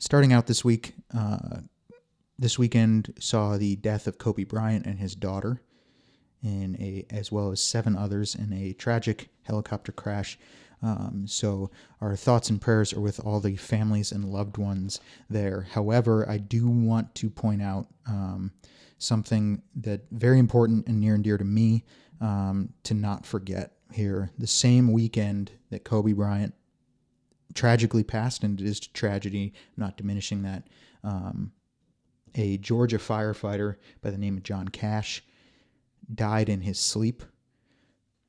starting out this week, uh, this weekend saw the death of Kobe Bryant and his daughter, in a as well as seven others in a tragic helicopter crash. Um, so our thoughts and prayers are with all the families and loved ones there. However, I do want to point out um, something that very important and near and dear to me um, to not forget here. The same weekend that Kobe Bryant tragically passed, and it is tragedy, not diminishing that. Um, a Georgia firefighter by the name of John Cash died in his sleep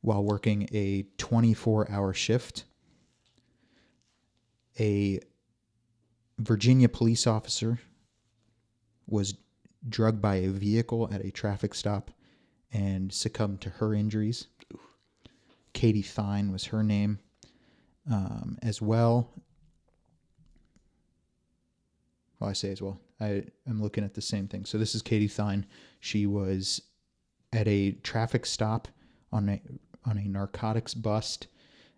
while working a 24 hour shift. A Virginia police officer was drugged by a vehicle at a traffic stop and succumbed to her injuries. Katie Thyne was her name um, as well. Well, I say as well. I am looking at the same thing. So this is Katie Thyne. She was at a traffic stop on a on a narcotics bust,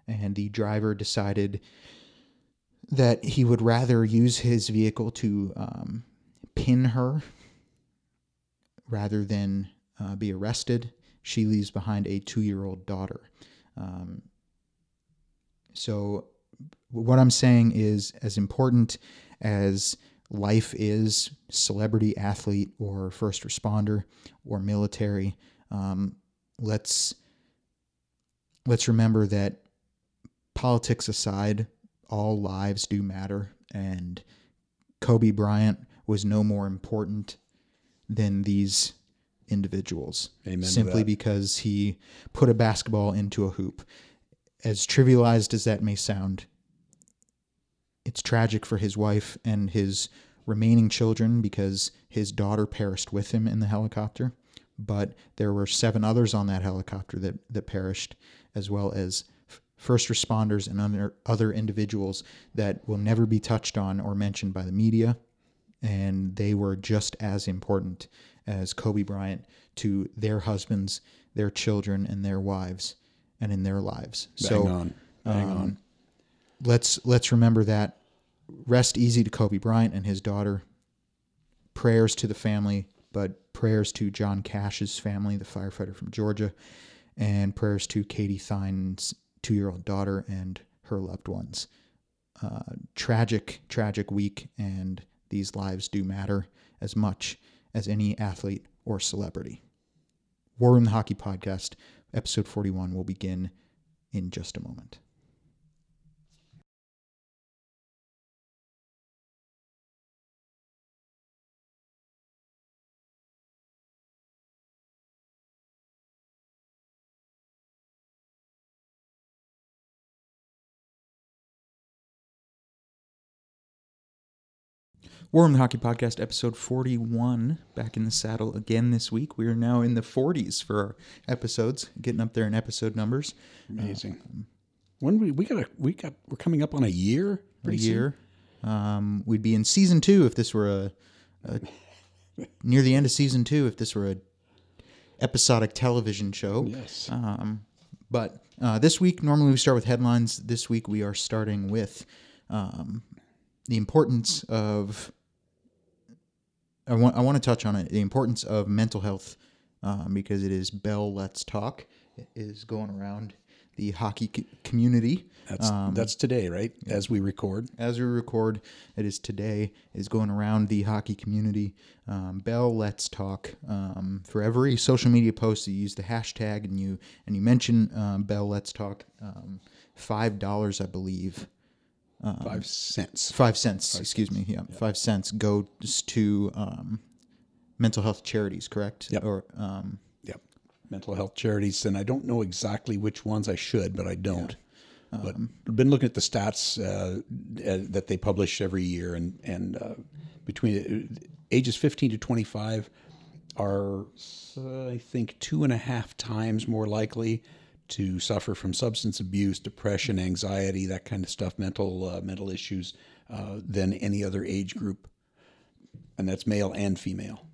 and the driver decided that he would rather use his vehicle to um, pin her rather than uh, be arrested. She leaves behind a two year old daughter. Um, so, what I'm saying is, as important as life is celebrity, athlete, or first responder, or military, um, let's let's remember that politics aside, all lives do matter, and Kobe Bryant was no more important than these individuals Amen simply because he put a basketball into a hoop. As trivialized as that may sound, it's tragic for his wife and his remaining children because his daughter perished with him in the helicopter. But there were seven others on that helicopter that, that perished, as well as first responders and other individuals that will never be touched on or mentioned by the media. And they were just as important as Kobe Bryant to their husbands, their children, and their wives, and in their lives. so on. Bang um, on. let's let's remember that. Rest easy to Kobe Bryant and his daughter. Prayers to the family, but prayers to John Cash's family, the firefighter from Georgia, and prayers to Katie Thyne's two-year-old daughter and her loved ones. Uh, tragic, tragic week, and these lives do matter as much as any athlete or celebrity. War Room the Hockey Podcast, episode 41, will begin in just a moment. War Room the Hockey Podcast, episode 41, back in the saddle again this week. We are now in the 40s for our episodes, getting up there in episode numbers. Amazing. when we we got a we got we're coming up on a year. a pretty year. Um, we'd be in season two if this were a, a near the end of season two if this were a episodic television show. Yes. Um, but uh, this week, normally we start with headlines. This week we are starting with um, the importance of. I want I want to touch on it. The importance of mental health um, because it is Bell Let's Talk. It is going around the hockey c- community That's that's today, right? As we record. as we record, it is today, is going around the hockey community. Um, Bell, let's talk. Um, for every social media post, that you use the hashtag and you and you mention um, Bell, let's talk. Um, Five dollars, I believe. Five cents. Five cents. excuse me. Yeah, five cents goes to um, mental health charities. Correct. Yep. Or um, Yep. Mental health charities, and I don't know exactly which ones I should, but I don't. but I've been looking at the stats uh, uh, that they publish every year, and and uh, between uh, ages 15 to 25 are, uh, I think, two and a half times more likely to suffer from substance abuse, depression, anxiety, that kind of stuff, mental uh, mental issues, uh, than any other age group, and that's male and female.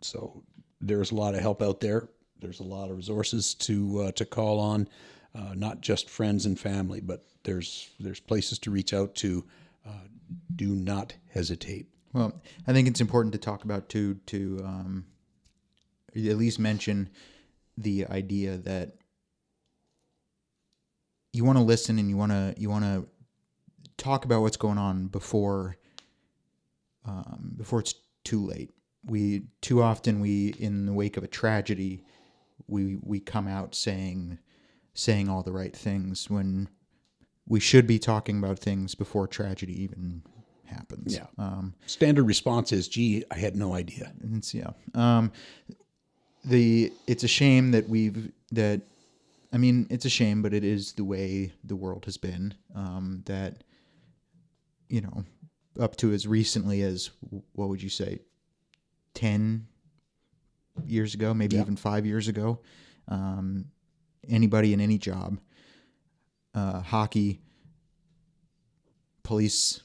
So there's a lot of help out there. There's a lot of resources to uh, to call on, uh, not just friends and family, but there's there's places to reach out to uh, do not hesitate. Well, I think it's important to talk about too to um, at least mention the idea that you want to listen and you want to you want to talk about what's going on before um, before it's too late. We too often we in the wake of a tragedy we we come out saying saying all the right things when we should be talking about things before tragedy even happens. Yeah. Um, Standard response is, "Gee, I had no idea." and it's yeah. Um, the it's a shame that we've that I mean it's a shame, but it is the way the world has been. Um, that you know, up to as recently as what would you say, ten years ago, maybe Yeah. even five years ago, um, anybody in any job, uh, hockey, police,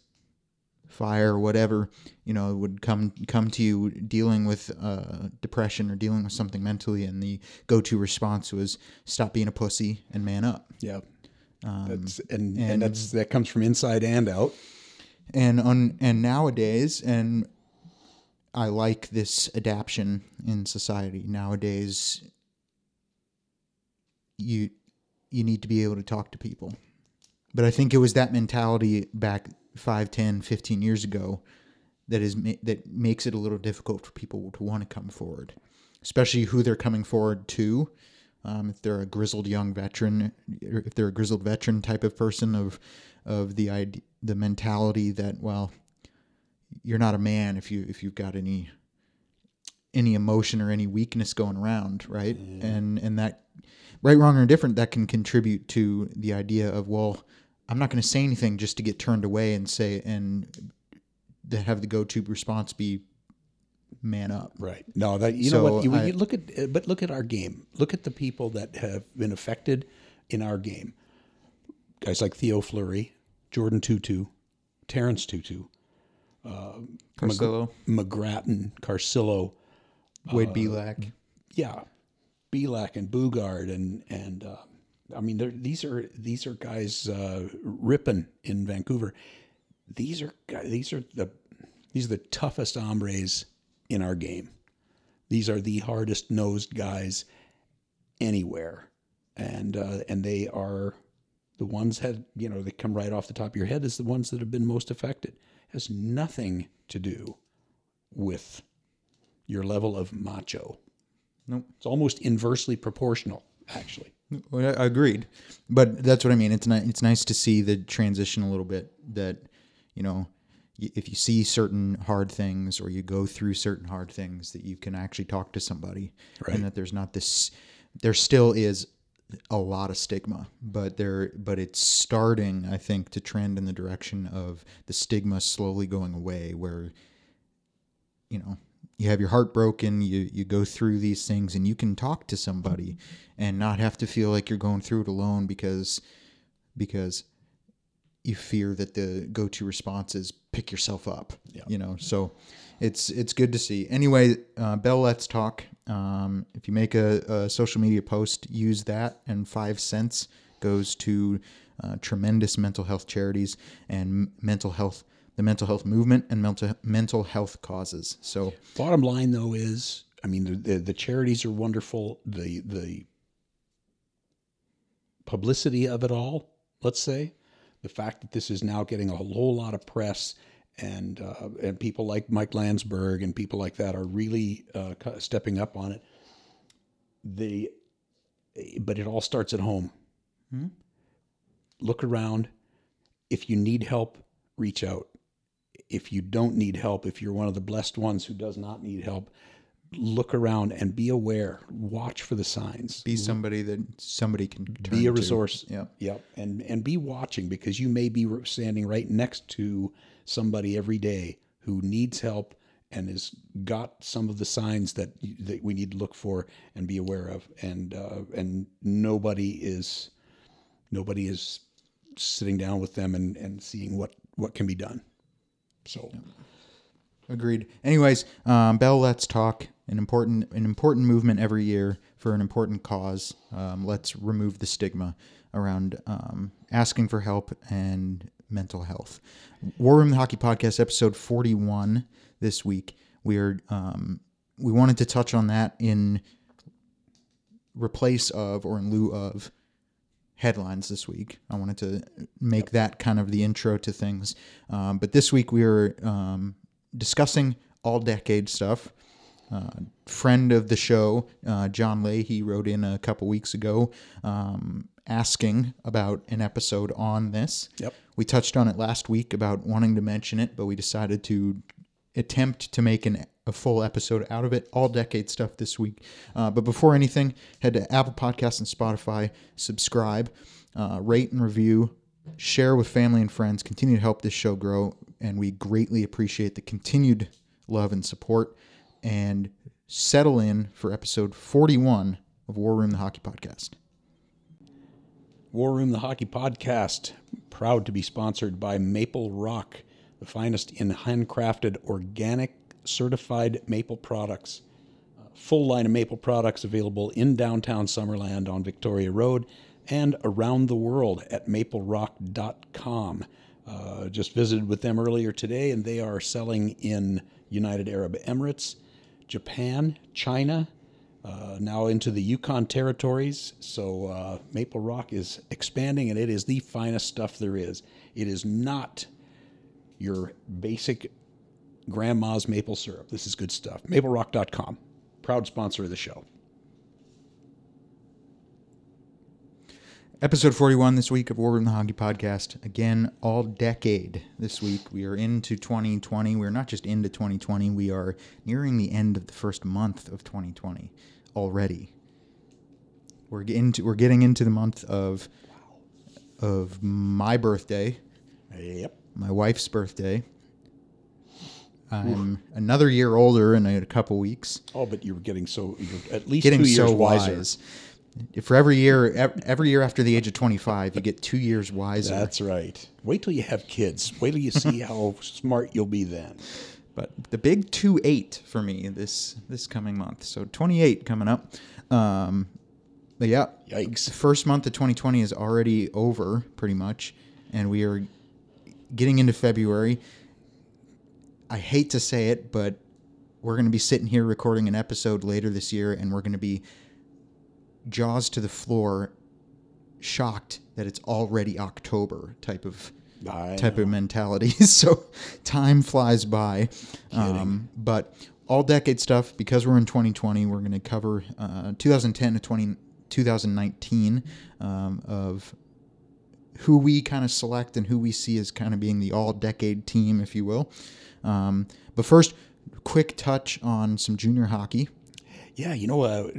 fire, whatever, you know, would come come to you dealing with uh, depression or dealing with something mentally, and the go-to response was stop being a pussy and man up. Yeah, that's and, and Um, and- that's that comes from inside and out. and on and nowadays and i like this adaption in society nowadays you you need to be able to talk to people but i think it was that mentality back 5 10 15 years ago that is that makes it a little difficult for people to want to come forward especially who they're coming forward to um, if they're a grizzled young veteran, if they're a grizzled veteran type of person of of the idea, the mentality that well, you're not a man if you if you've got any any emotion or any weakness going around, right? And and that right, wrong, or indifferent that can contribute to the idea of well, I'm not going to say anything just to get turned away and say and that have the go-to response be man up. Right. No, that you So know what you, I- you look at, uh, but look at our game. Look at the people that have been affected in our game. Guys like Theo Fleury, Jordin Tootoo, Terence Tootoo, Carcillo, McGrattan, Carcillo, Wade Belak. yeah, Belak and Boogaard and and uh, I mean these are these are guys uh, Rypien in Vancouver. These are guys, these are the these are the toughest hombres in our game. These are the hardest nosed guys anywhere, and uh, and they are the ones had you know they come right off the top of your head is the ones that have been most affected. It has nothing to do with your level of macho. Nope. It's almost inversely proportional, actually. Well, I- agreed, but that's what I mean. It's ni- it's nice to see the transition a little bit. That you know, if you see certain hard things or you go through certain hard things, that you can actually talk to somebody, Right. and that there's not this. There still is a lot of stigma, but there, but it's starting, I think, to trend in the direction of the stigma slowly going away, where you know you have your heart broken you you go through these things and you can talk to somebody and not have to feel like you're going through it alone because because you fear that the go-to response is pick yourself up yeah. you know? So it's it's good to see. Anyway uh, bell let's talk. Um, if you make a, a social media post use that and five cents goes to uh, tremendous mental health charities and mental health the mental health movement and mental mental health causes so Bottom line, though, is I mean the, the the charities are wonderful. The the publicity of it all, let's say, the fact that this is now getting a whole lot of press, and uh, and people like Mike Landsberg and people like that are really uh, stepping up on it. The but it all starts at home. Look around. If you need help, reach out if you don't need help, if you're one of the blessed ones who does not need help, look around and be aware. Watch for the signs. be somebody that somebody can Be a to. resource. yeah Yep. And and be watching because you may be standing right next to somebody every day who needs help and has got some of the signs that that we need to look for and be aware of. And uh, and nobody is nobody is sitting down with them and, and seeing what what can be done. So Agreed. Anyways, um, Bell Let's Talk, an important an important movement every year for an important cause. Um, let's remove the stigma around um, asking for help and mental health. War Room the Hockey Podcast, episode 41 this week. We are um, we wanted to touch on that in replace of or in lieu of headlines this week. I wanted to make that kind of the intro to things. Um, but this week we are um, discussing all decade stuff. Uh, friend of the show, uh, John Leahy, wrote in a couple weeks ago um, asking about an episode on this. Yep. We touched on it last week about wanting to mention it, but we decided to attempt to make an, a full episode out of it. All decade stuff this week. Uh, but before anything, head to Apple Podcasts and Spotify, subscribe, uh, rate and review, share with family and friends. Continue to help this show grow, and we greatly appreciate the continued love and support. And settle in for episode 41 of War Room the Hockey Podcast. War Room, the hockey podcast, proud to be sponsored by Maple Rock, the finest in handcrafted, organic, certified maple products. Uh, full line of maple products available in downtown Summerland on Victoria Road and around the world at maplerock.com. Uh, just visited with them earlier today, and they are selling in United Arab Emirates, Japan, China, uh, now into the Yukon territories. So uh, Maple Rock is expanding, and it is the finest stuff there is. It is not your basic grandma's maple syrup. This is good stuff. MapleRock.com, proud sponsor of the show. Episode 41 this week of War Room the Hockey Podcast. Again, all decade this week. We are into 2020. We're not just into 2020, we are nearing the end of the first month of 2020 already. We're into we're getting into the month of of my birthday, Yep. my wife's birthday. I'm another year older in a couple weeks. Oh, but you're getting so you're at least Getting two years so wiser. wise. For every year, every year after the age of 25, you get two years wiser. That's right. Wait till you have kids. Wait till you see how smart you'll be then. but the big two eight for me this this coming month. So 28 coming up. Um, but yeah, Yikes. the first month of 2020 is already over pretty much, and we are getting into February. I hate to say it, but we're going to be sitting here recording an episode later this year, and we're going to be jaws to the floor, shocked that it's already October type of I type of mentality. so time flies by. Um, but all decade stuff, because we're in 2020, we're going to cover uh, 2010 to 20, 2019 um, of who we kind of select and who we see as kind of being the all decade team, if you will. Um, but first, quick touch on some junior hockey. Yeah, you know, uh,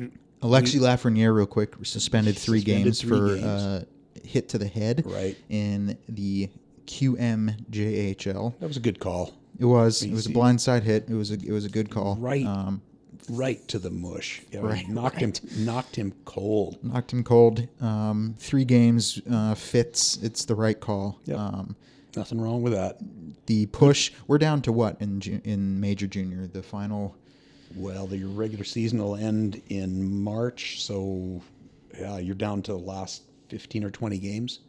Alexis Lafreniere, real quick, suspended three Suspended games three for games. Uh, hit to the head Right. in the QMJHL. that was a good call. It was. It was a blindside hit. It was a. It was a good call. Right. Um, Right to the mush. Yeah, Right, knocked him knocked him cold. knocked him cold. Um, three games uh, fits. It's the right call. Yep. Um, Nothing wrong with that. the push. We're down to what in ju- in major junior? The final. Well, the regular season will end in March, so yeah, you're down to the last 15 or 20 games.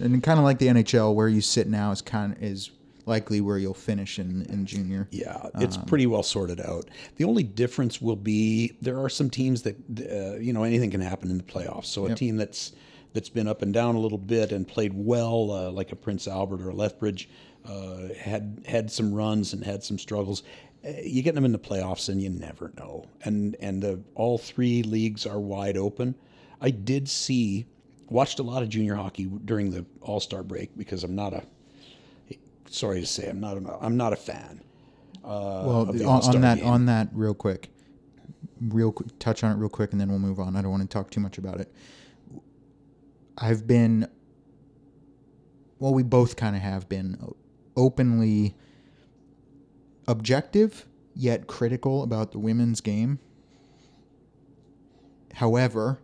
And kind of like the NHL, where you sit now is kind of is likely where you'll finish in in junior. Yeah, it's pretty well sorted out. The only difference will be there are some teams that uh, you know anything can happen in the playoffs. So a Yep. team that's that's been up and down a little bit and played well, uh, like a Prince Albert or a Lethbridge, uh, had had some runs and had some struggles. Uh, you get them in the playoffs and you never know. And and the all three leagues are wide open. I did see watched a lot of junior hockey during the All Star break because I'm not a sorry to say I'm not a, I'm not a fan. Uh, Well, on, on that game. on that real quick, real quick, touch on it real quick, and then we'll move on. I don't want to talk too much about it. I've been, well, we both kind of have been openly objective yet critical about the women's game. However,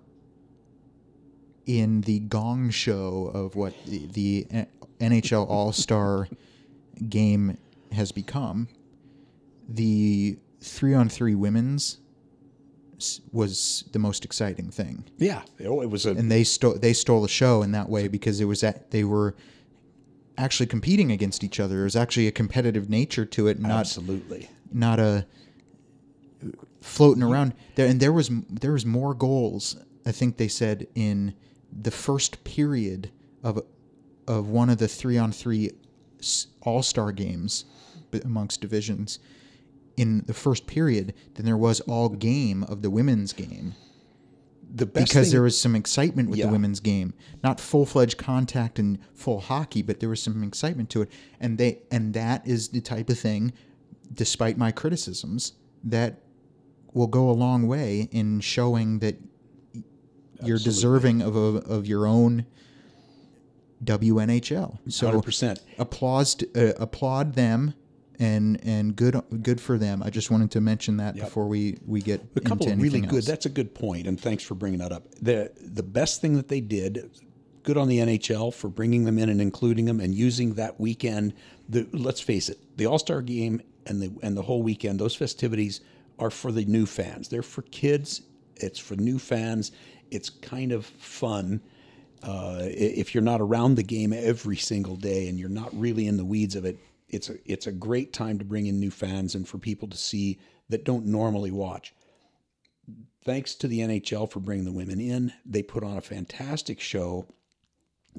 in the gong show of what the, the NHL All Star game has become, the three on three women's was the most exciting thing, Yeah, it was a and they stole they stole the show in that way because it was at they were actually competing against each other. There's actually a competitive nature to it, not Absolutely. not a floating around there. And there was there was more goals. I think they said in the first period of of one of the three on three All Star games amongst divisions in the first period than there was all game of the women's game. The best because thing, there was some excitement with Yeah. the women's game. Not full-fledged contact and full hockey but there was some excitement to it. And they and that is the type of thing despite my criticisms that will go a long way in showing that you're deserving of a, of your own WNHL so 100%. applause to- uh, applaud them and and good good for them I just wanted to mention that before we we get a couple into of really anything good. That's a good point, and thanks for bringing that up. the The best thing that they did, good on the NHL for bringing them in and including them and using that weekend. The let's face it, the All Star game and the and the whole weekend, those festivities are for the new fans. They're for kids. It's for new fans. It's kind of fun. Uh, if you're not around the game every single day and you're not really in the weeds of it, it's a it's a great time to bring in new fans and for people to see that don't normally watch thanks to the NHL for bringing the women in. They put on a fantastic show.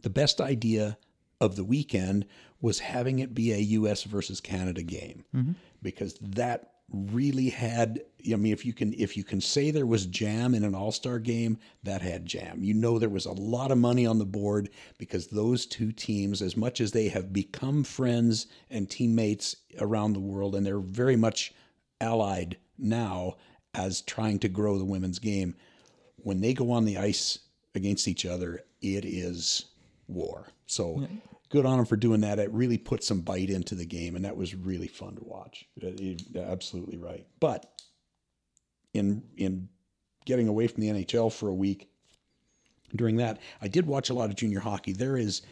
The best idea of the weekend was having it be a U.S. versus Canada game mm-hmm. because that really had. I mean, if you can if you can say there was jam in an All Star game, that had jam. You know, there was a lot of money on the board because those two teams, as much as they have become friends and teammates around the world, and they're very much allied now as trying to grow the women's game. When they go on the ice against each other, it is war. So good on them for doing that. It really put some bite into the game, and that was really fun to watch. Yeah, absolutely right. But in in getting away from the NHL for a week, during that, I did watch a lot of junior hockey. There is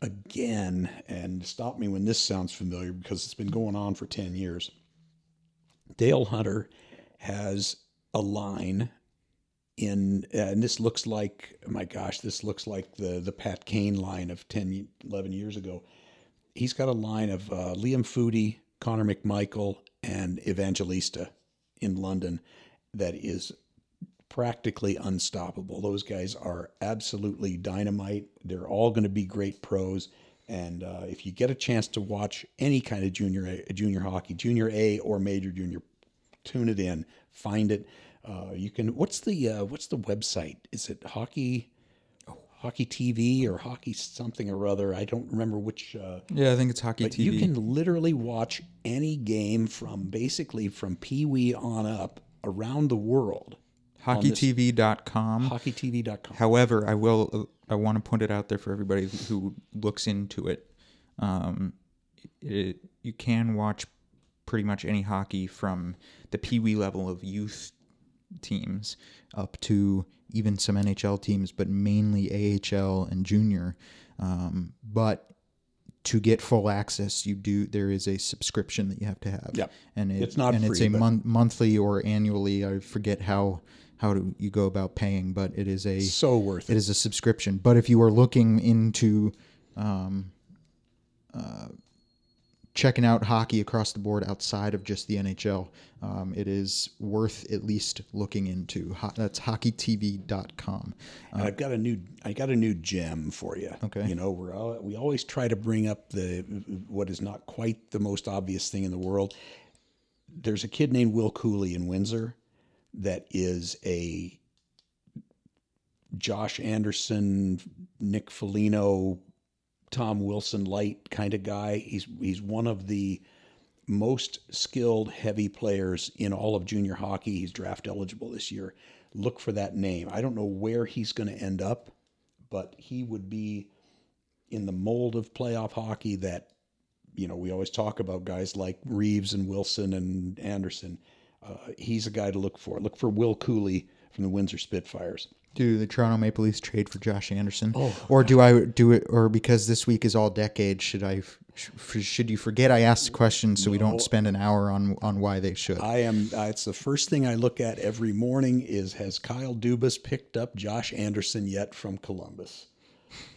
again, and stop me when this sounds familiar because it's been going on for 10 years. Dale Hunter has a line in, and this looks like, my gosh, this looks like the, the Pat Kane line of 10, 11 years ago. He's got a line of uh, Liam Foudy, Connor McMichael, and Evangelista in London that is practically unstoppable. Those guys are absolutely dynamite. They're all going to be great pros. And uh, if you get a chance to watch any kind of junior junior hockey, junior A or major junior, tune it in, find it. Uh, you can. What's the uh, what's the website? Is it hockey, hockey TV or hockey something or other? I don't remember which. Uh, yeah I think it's hockey but TV you can literally watch any game from basically from Pee Wee on up around the world. hockeytv.com HockeyTV.com. However, I will. I want to put it out there for everybody who looks into it. Um, it you can watch pretty much any hockey from the pee wee level of youth teams up to even some NHL teams, but mainly AHL and junior. Um, but to get full access, you do there is a subscription that you have to have. Yep. and it, It's not and it's a mon- monthly or annually. I forget how how do you go about paying, but it is a So worth it it. is a subscription. But if you are looking into um, uh, checking out hockey across the board outside of just the NHL, um, it is worth at least looking into. Ho- that's hockeytv.com. And I've got a new I got a new gem for you. Okay. You know, we're al- we always try to bring up the what is not quite the most obvious thing in the world. There's a kid named Will Cuylle in Windsor that is a Josh Anderson, Nick Foligno, Tom Wilson light kind of guy. He's he's one of the most skilled heavy players in all of junior hockey. He's draft eligible this year. Look for that name. I don't know where he's going to end up, but he would be in the mold of playoff hockey that you know we always talk about guys like Reeves and Wilson and Anderson. Uh, he's a guy to look for. Look for Will Cuylle from the Windsor Spitfires. Do the Toronto Maple Leafs trade for Josh Anderson, Oh. or do I do it? Or because this week is all decade, should I? Should you forget I asked the question so we don't spend an hour on on why they should? I am. Uh, it's the first thing I look at every morning. Is has Kyle Dubas picked up Josh Anderson yet from Columbus?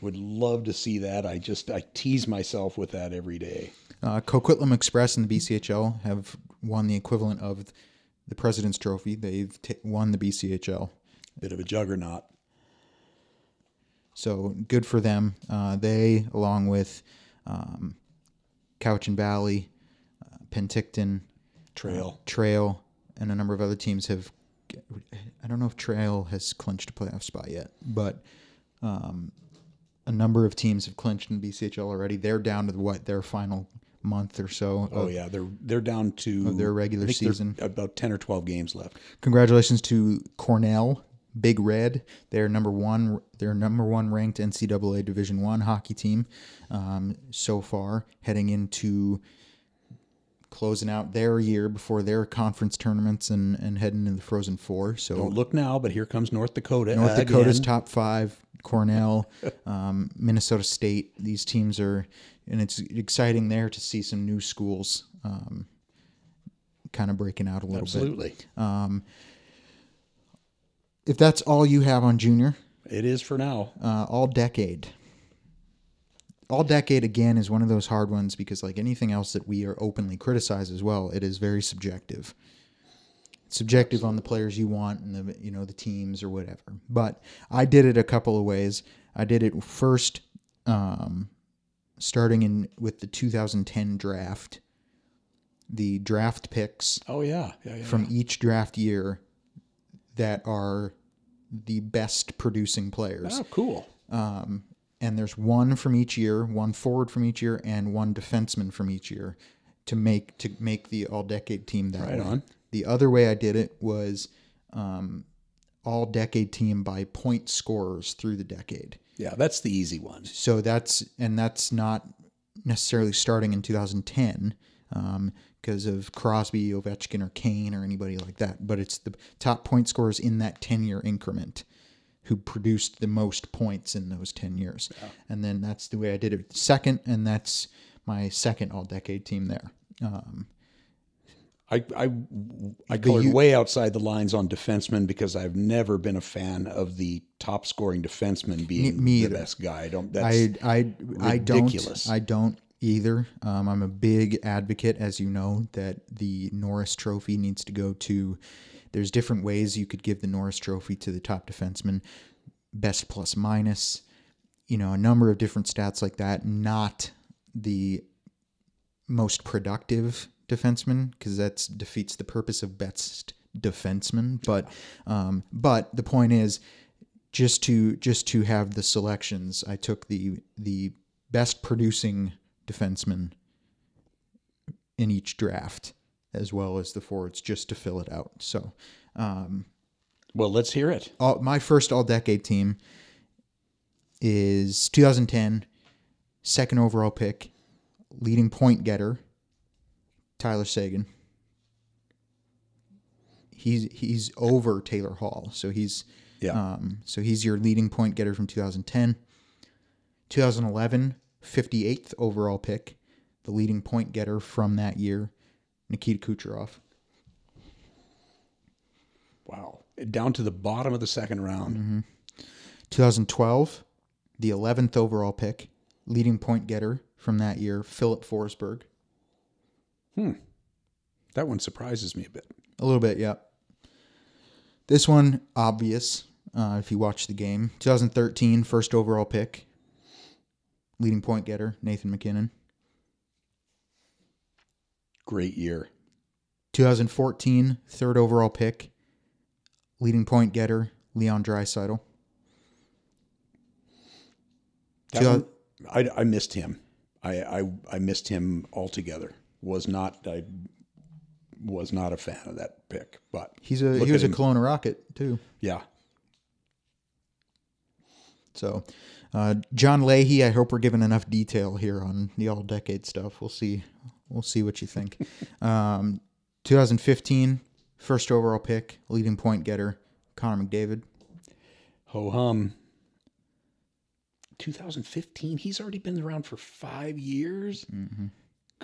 Would love to see that. I just I tease myself with that every day. Uh, Coquitlam Express and the BCHL have won the equivalent of the President's Trophy. They've t- won the BCHL. Bit of a juggernaut. So good for them. Uh, they, along with um, and Valley, uh, Penticton, Trail. Trail, and a number of other teams have. I don't know if Trail has clinched a playoff spot yet, but um, a number of teams have clinched in BCHL already. They're down to what their final month or so. Oh of- yeah, they're they're down to their regular I think they're season. About ten or twelve games left. Congratulations to Cornell, Big Red. They're number one. They're number one ranked NCAA Division One hockey team um, so far, heading into closing out their year before their conference tournaments and, and heading into the Frozen Four. So Don't look now, but here comes North Dakota. North Dakota's again. top five, Cornell, um, Minnesota State. These teams are, and it's exciting there to see some new schools um, kind of breaking out a little bit. Absolutely, If that's all you have on junior, it is for now. uh, all decade. All decade again is one of those hard ones because, like anything else that we are openly criticized as well, it is very subjective. It's subjective on the players you want and the you know the teams or whatever. But I did it a couple of ways. I did it first, um, starting in with the 2010 draft. The draft picks Oh yeah, yeah, yeah. from each draft year that are the best producing players oh cool. and there's one from each year, one forward from each year, and one defenseman from each year to make to make the all decade team that Right way. on. The other way I did it was um, all decade team by point scorers through the decade. Yeah, that's the easy one. So that's and that's not necessarily starting in 2010 because of Crosby, Ovechkin, or Kane or anybody like that. But it's the top point scorers in that 10 year increment who produced the most points in those 10 years. And then that's the way I did it. Second, and that's my second all decade team there. Um, I I, I colored you- way outside the lines on defensemen because I've never been a fan of the top scoring defenseman being me the best guy. I don't. That's I I I don't ridiculous. I don't either. Um, I'm a big advocate, as you know, that the Norris Trophy needs to go to. There's different ways you could give the Norris Trophy to the top defenseman, best plus minus, you know, a number of different stats like that. Not the most productive defenseman because that defeats the purpose of best defenseman. But um, but the point is just to just to have the selections, I took the the best producing defenseman in each draft, as well as the forwards, just to fill it out. So, um, well, let's hear it. all, my first all decade team is 2010, second overall pick, leading point getter, Tyler Seguin. He's he's over Taylor Hall, so he's Yeah. um, so he's your leading point getter from 2010. 2011, 58th overall pick, the leading point getter from that year, Nikita Kucherov. Wow, down to the bottom of the second round. Mm-hmm. 2012, the 11th overall pick, leading point getter from that year, Filip Forsberg. That one surprises me a bit. A little bit, yeah. This one, obvious, uh, if you watch the game. 2013, first overall pick, leading point getter, Nathan MacKinnon. Great year. 2014, third overall pick, leading point getter, Leon Draisaitl. That one, I, I missed him. I, I I missed him altogether. Was not I was not a fan of that pick. But He's a he was a. Kelowna Rocket too. yeah. So, uh, John Leahy, I hope we're giving enough detail here on the all decade stuff. We'll see. We'll see what you think. um, 2015, first overall pick, leading point getter, Connor McDavid. Ho hum. 2015. He's already been around for five years. Mm-hmm.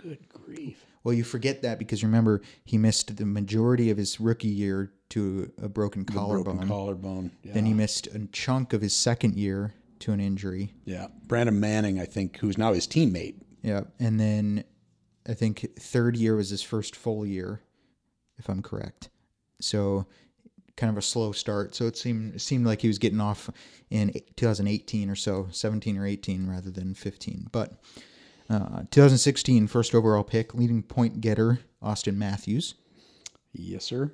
Good grief. Well, you forget that because remember he missed the majority of his rookie year to a broken collarbone. Broken collarbone. Yeah. Then he missed a chunk of his second year to an injury. Yeah, Brandon Manning, I think, who's now his teammate. Yeah, and then I think third year was his first full year, if I'm correct. So kind of a slow start. So it seemed it seemed like he was getting off in 2018 or so, 17 or 18 rather than 15. But uh, 2016 first overall pick, leading point getter Auston Matthews. Yes, sir.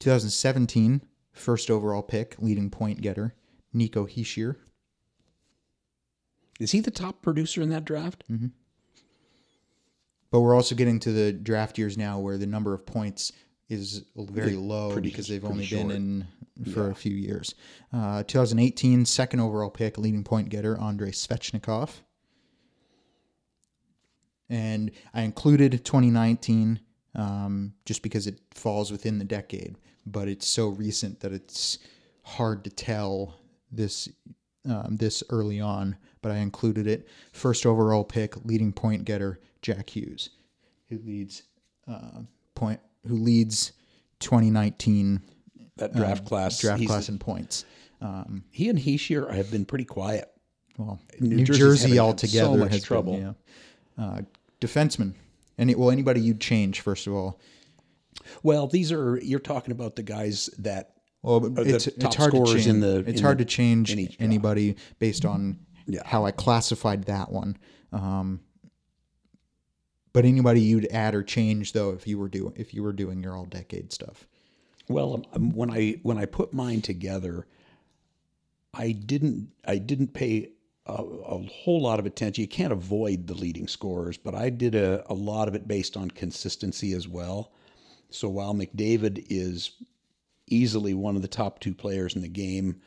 2017 first overall pick, leading point getter Nico Hischier. Is he the top producer in that draft? Mm-hmm. But we're also getting to the draft years now where the number of points is very low pretty- because they've only short. been in for a few years. Uh, 2018 second overall pick, leading point getter Andrei Svechnikov. And I included 2019 um, just because it falls within the decade, but it's so recent that it's hard to tell this um, this early on. But I included it. First overall pick, leading point getter Jack Hughes, who leads uh, point who leads 2019 That draft class. draft class in points. Um, He and Hischier have been pretty quiet. well, New New, Jersey altogether so much has trouble. Been, yeah. uh, defenseman. Any well, anybody you'd change first of all. Well, these are you're talking about the guys that Well, it's, top it's hard to change. in the- it's hard the- to change draft. anybody based on Yeah. how I classified that one. Um, but anybody you'd add or change though if you were doing if you were doing your all decade stuff. Well, um, um, when I when I put mine together, I didn't I didn't pay a, a whole lot of attention. You can't avoid the leading scorers, but I did a, a lot of it based on consistency as well. So while McDavid is easily one of the top two players in the game,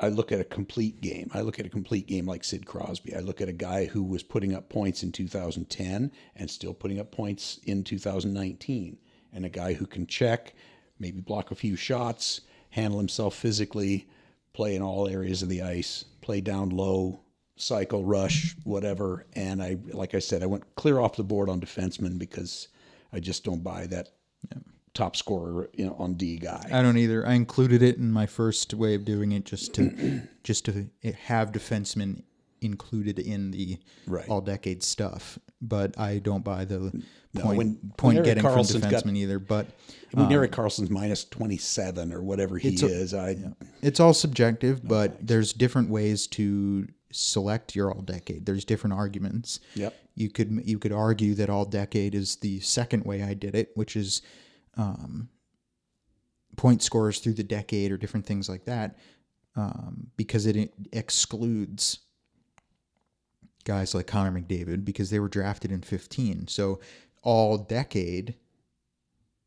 I look at a complete game. I look at a complete game like Sid Crosby. I look at a guy who was putting up points in 2010 and still putting up points in 2019, and a guy who can check, maybe block a few shots, handle himself physically, play in all areas of the ice, play down low, cycle, rush, whatever. And I, like I said, I went clear off the board on defensemen because I just don't buy that top scorer you know, on D guy. I don't either. I included it in my first way of doing it just to just to have defensemen included in the Right. all decade stuff. But I don't buy the point when- when point Erik getting from Karlsson's got- either. But when Erik Karlsson's minus 27 or whatever he a- is, I It's all subjective, but there's different ways to select your all decade. There's different arguments. Yep. You could you could argue that all decade is the second way I did it, which is um, point scores through the decade or different things like that, um, because it excludes guys like Connor McDavid because they were drafted in 15. So all decade,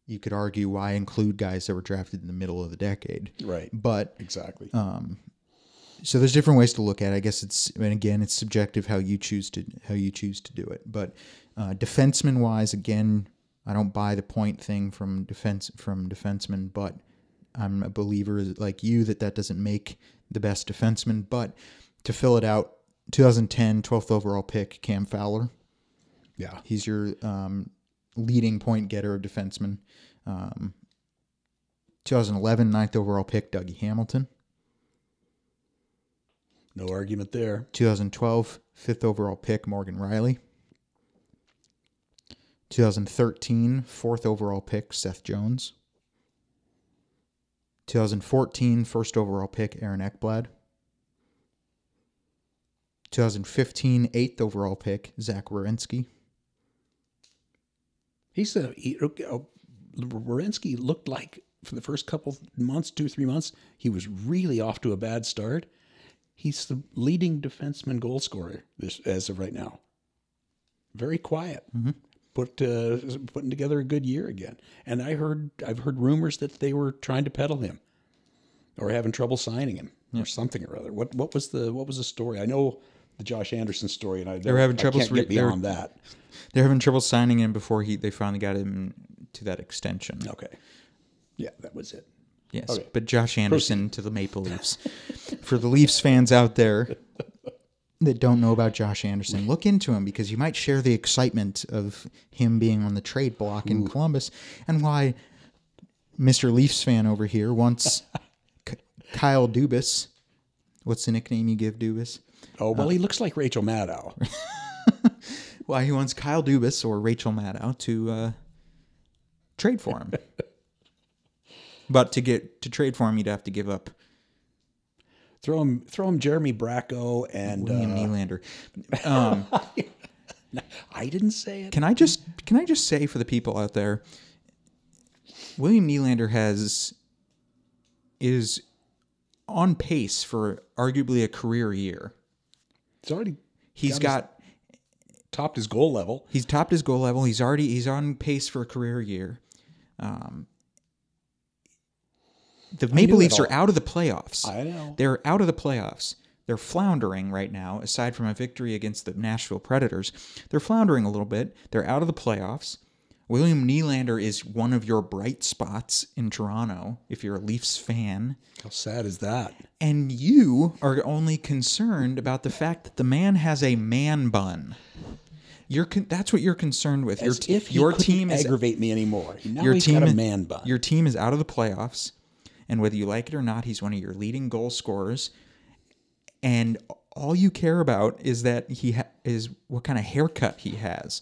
you could argue why include guys that were drafted in the middle of the decade. right But exactly. um, so there's different ways to look at it. I guess it's and again it's subjective how you choose to how you choose to do it. But uh, defenseman wise, again, I don't buy the point thing from defense from defensemen, but I'm a believer like you that that doesn't make the best defenseman. But to fill it out, 2010 12th overall pick Cam Fowler. yeah. He's your um, leading point getter of defenseman. Um, 2011 ninth overall pick Dougie Hamilton. No argument there. 2012 fifth overall pick Morgan Rielly. 2013 fourth overall pick Seth Jones. 2014 first overall pick Aaron Ekblad. 2015 eighth overall pick Zach Werenski. He's a he, uh, Werenski looked like for the first couple months, two three months, he was really off to a bad start. He's the leading defenseman goal scorer this as of right now. Very quiet. Put uh, putting together a good year again. And I heard I've heard rumors that they were trying to peddle him, or having trouble signing him, or something or other. What what was the what was the story? I know the Josh Anderson story, and I were having trouble re- get they were- beyond that. They're having trouble signing him before he they finally got him to that extension. Okay, yeah, that was it. Yes, Okay. but Josh Anderson to the Maple Leafs. For the Leafs fans out there that don't know about Josh Anderson, look into him because you might share the excitement of him being on the trade block in Columbus and why Mr. Leafs fan over here wants K- Kyle Dubas What's the nickname you give Dubas? Oh well, he looks like Rachel Maddow. Well, he wants Kyle Dubas or Rachel Maddow to uh, trade for him. but to get to trade for him, you'd have to give up throw him, throw him Jeremy Bracco and William uh, Nylander. Um, I didn't say it. can I just can I just say for the people out there, William Nylander has is on pace for arguably a career year. It's already He's got his- topped his goal level. He's topped his goal level. He's already he's on pace for a career year. Um, the Maple Leafs are out of the playoffs. I know. They're out of the playoffs. They're floundering right now. Aside from a victory against the Nashville Predators, they're floundering a little bit. They're out of the playoffs. William Nylander is one of your bright spots in Toronto if you're a Leafs fan. How sad is that? And you are only concerned about the fact that the man has a man bun. You're con- that's what you're concerned with. Your, As if he your team is aggravate me anymore. Now your team got a man bun. Your team is out of the playoffs, and whether you like it or not, he's one of your leading goal scorers. And all you care about is that he ha- is what kind of haircut he has.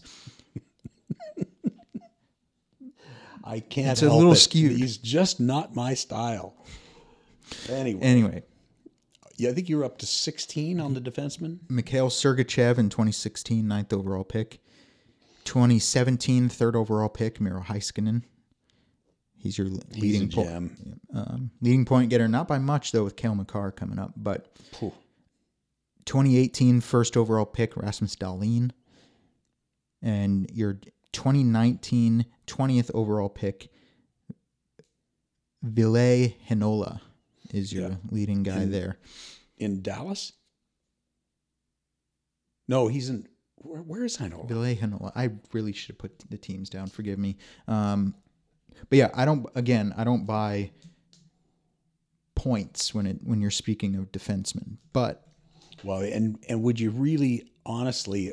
I can't. It's a help little it. skewed. He's just not my style. Anyway, Anyway, yeah, I think you were up to 16 on the defenseman. Mikhail Sergachev in 2016, ninth overall pick. 2017, third overall pick, Miro Heiskanen. He's your He's a leading po- gem. um, leading point getter, not by much though, with Cale Makar coming up. But Phew. 2018 first overall pick Rasmus Dahlin, and your 2019 20th overall pick Ville Heinola is your Yeah. leading guy there. In Dallas? No, he's in. Where, where is Heinola? Ville Heinola. I really should have put the teams down. Forgive me. Um, but yeah, I don't. Again, I don't buy points when it when you're speaking of defensemen. But Well, and and would you really, honestly,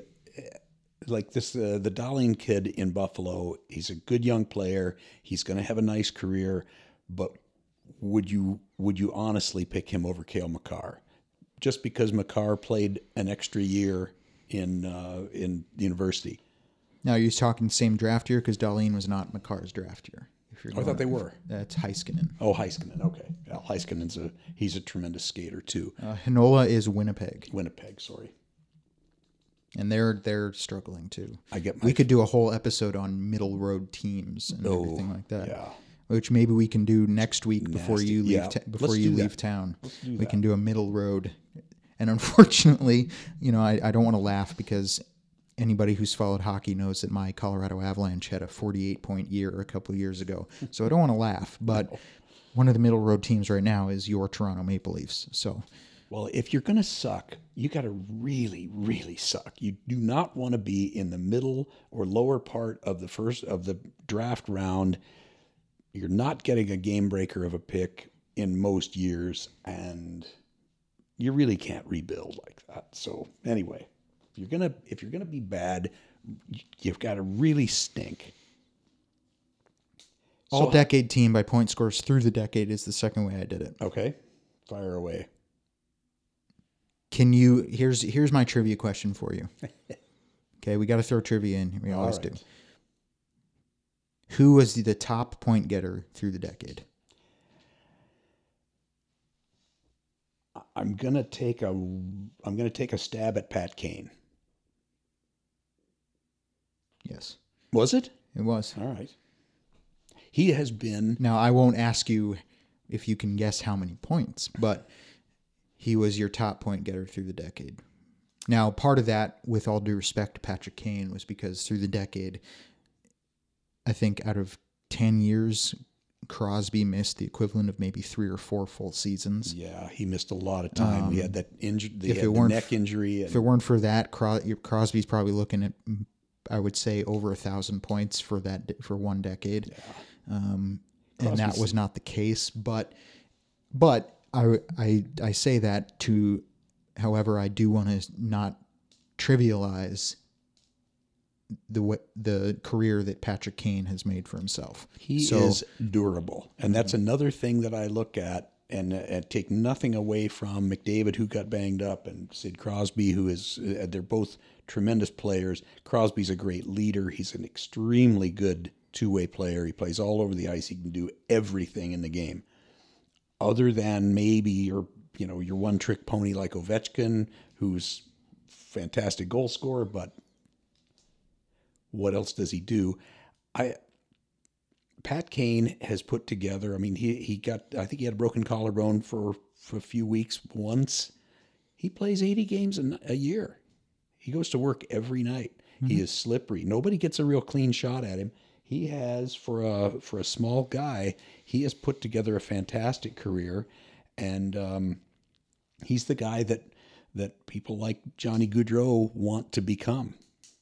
like this? Uh, the Dahlin kid in Buffalo, he's a good young player. He's going to have a nice career, but would you would you honestly pick him over Cale Makar, just because Makar played an extra year in uh, in university? now you're talking same draft year because Dahlin was not Makar's draft year. If you're I thought they were. That's Heiskanen. Oh, Heiskanen. Okay, yeah, Heiskanen's a he's a tremendous skater too. Uh, Heinola is Winnipeg, Winnipeg, sorry. And they're they're struggling too. I get my We could do a whole episode on middle road teams and Oh, everything like that. yeah. Which maybe we can do next week before Nasty. you leave Yeah, ta- before let's you do that. leave town. we that. can do a middle road. And unfortunately, you know, I, I don't want to laugh because anybody who's followed hockey knows that my Colorado Avalanche had a 48 point year a couple of years ago. So I don't want to laugh, but one of the middle road teams right now is your Toronto Maple Leafs. So Well, if you're going to suck, you got to really, really suck. You do not want to be in the middle or lower part of the first of the draft round. You're not getting a game breaker of a pick in most years, and you really can't rebuild like that. So anyway, if you're gonna if you're gonna be bad, you've got to really stink. all So- decade team by point scores through the decade is the second way I did it. Okay, fire away. Can you here's here's my trivia question for you. Okay, we got to throw trivia in. We always right. do. Who was the, the top point getter through the decade? I'm gonna take a I'm gonna take a stab at Pat Kane. Yes, Was it? it was. All right. He has been Now I won't ask you if you can guess how many points, but he was your top point getter through the decade. Now, part of that, with all due respect to Patrick Kane, was because through the decade, I think out of ten years, Crosby missed the equivalent of maybe three or four full seasons. yeah, he missed a lot of time. he had that injury, the, Um, if it weren't neck injury, and If it weren't for that, Cros- Crosby's probably looking at, I would say, over a thousand points for that for one decade. Um, and that was not the case. But, but I, I, I say that to, however, I do want to not trivialize the the career that Patrick Kane has made for himself. he so, is durable. And that's another thing that I look at and, and take nothing away from McDavid, who got banged up, and Sid Crosby, who is, uh, they're both tremendous players. Crosby's a great leader. He's an extremely good two way player. He plays all over the ice. He can do everything in the game, other than maybe your, you know, your one trick pony like Ovechkin, who's fantastic goal scorer, but what else does he do? I Pat Kane has put together. I mean, he he got. I think he had a broken collarbone for for a few weeks once. He plays eighty games a, a year. He goes to work every night. Mm-hmm. He is slippery. Nobody gets a real clean shot at him. He has for a for a small guy. He has put together a fantastic career, and um, he's the guy that that people like Johnny Gaudreau want to become.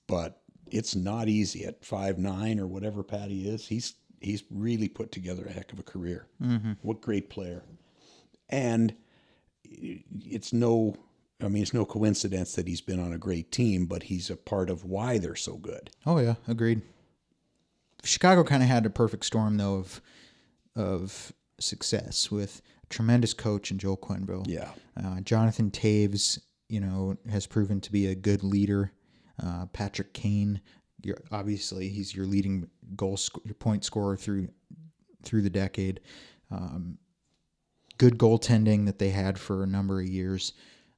But it's not easy at five nine or whatever Patty is. He's he's really put together a heck of a career. Mm-hmm. What great player! And it's no, I mean, it's no coincidence that he's been on a great team, but he's a part of why they're so good. Oh yeah, agreed. Chicago kind of had a perfect storm though of of success with a tremendous coach in Joel Quenneville. Yeah, uh, Jonathan Toews, you know, has proven to be a good leader. Uh, Patrick Kane, you're obviously he's your leading goal your point scorer through through the decade. Um, good goaltending that they had for a number of years.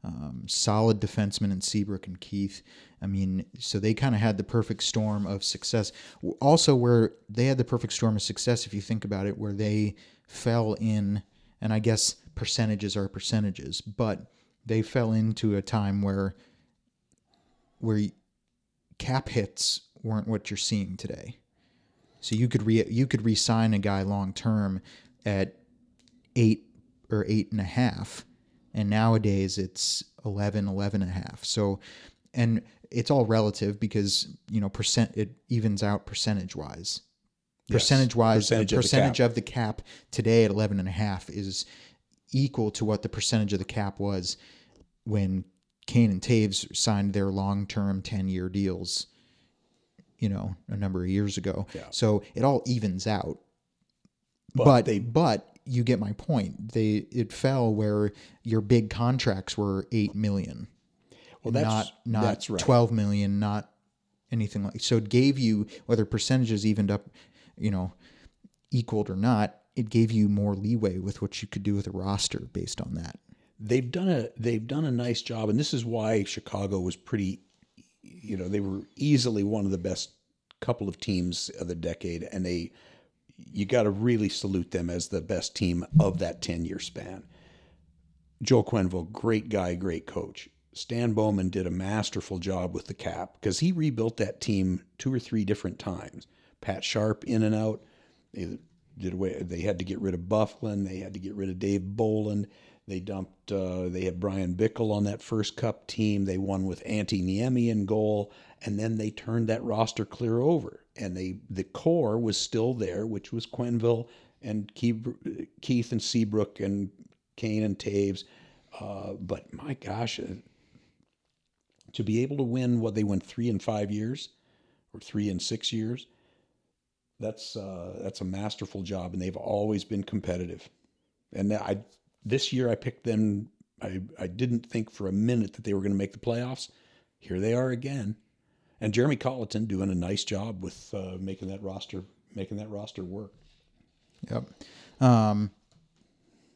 Um, solid defensemen in Seabrook and Keith. I mean, so they kind of had the perfect storm of success. Also, where they had the perfect storm of success, if you think about it, where they fell in, and I guess percentages are percentages, but they fell into a time where where cap hits weren't what you're seeing today. So you could re you could re-sign a guy long term at eight or eight and a half, and nowadays it's 11, 11 and a half. So, and it's all relative because you know percent it evens out percentage wise. Percentage wise, percentage, the percentage of, the of the cap today at 11 and a half is equal to what the percentage of the cap was when Kane and Toews signed their long term 10 year deals you know, a number of years ago. Yeah. So it all evens out. But, but they but you get my point. They it fell where your big contracts were eight million. Well, that's not not that's right. twelve million, not anything like. So it gave you whether percentages evened up, you know, equaled or not. It gave you more leeway with what you could do with a roster based on that. They've done a they've done a nice job, and this is why Chicago was pretty you know, they were easily one of the best couple of teams of the decade, and they you got to really salute them as the best team of that 10 year span. Joe Quenneville, great guy, great coach. Stan Bowman did a masterful job with the cap because he rebuilt that team two or three different times. Pat Sharp in and out. They did away. They had to get rid of Byfuglien. They had to get rid of Dave Bolland. They dumped. Uh, they had Bryan Bickell on that first Cup team. They won with Antti Niemi in goal, and then they turned that roster clear over. And they the core was still there, which was Quenneville and Keith and Seabrook and Kane and Toews. Uh, but my gosh, uh, to be able to win what they went three and five years, or three and six years, that's uh, that's a masterful job, and they've always been competitive. And I this year I picked them. I, I didn't think for a minute that they were going to make the playoffs. Here they are again, and Jeremy Colliton doing a nice job with uh, making that roster making that roster work. Yep, um,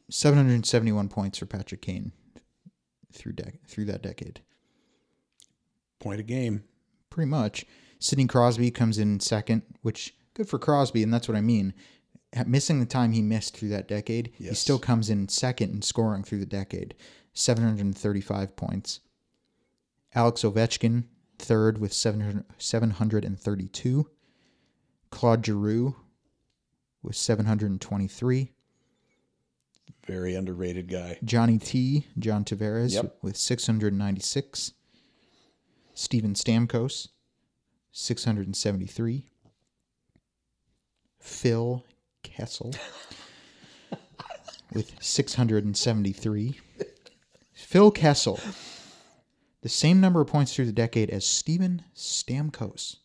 seven hundred seventy one points for Patrick Kane through dec- through that decade. Point a game, pretty much. Sidney Crosby comes in second, which good for Crosby, and that's what I mean missing the time he missed through that decade, yes. he still comes in second in scoring through the decade, 735 points. Alex Ovechkin, third with 732. Claude Giroux with 723. Very underrated guy. Johnny T, John Tavares yep. with 696. Steven Stamkos, 673. Phil Kessel with 673. Phil Kessel, the same number of points through the decade as Steven Stamkos.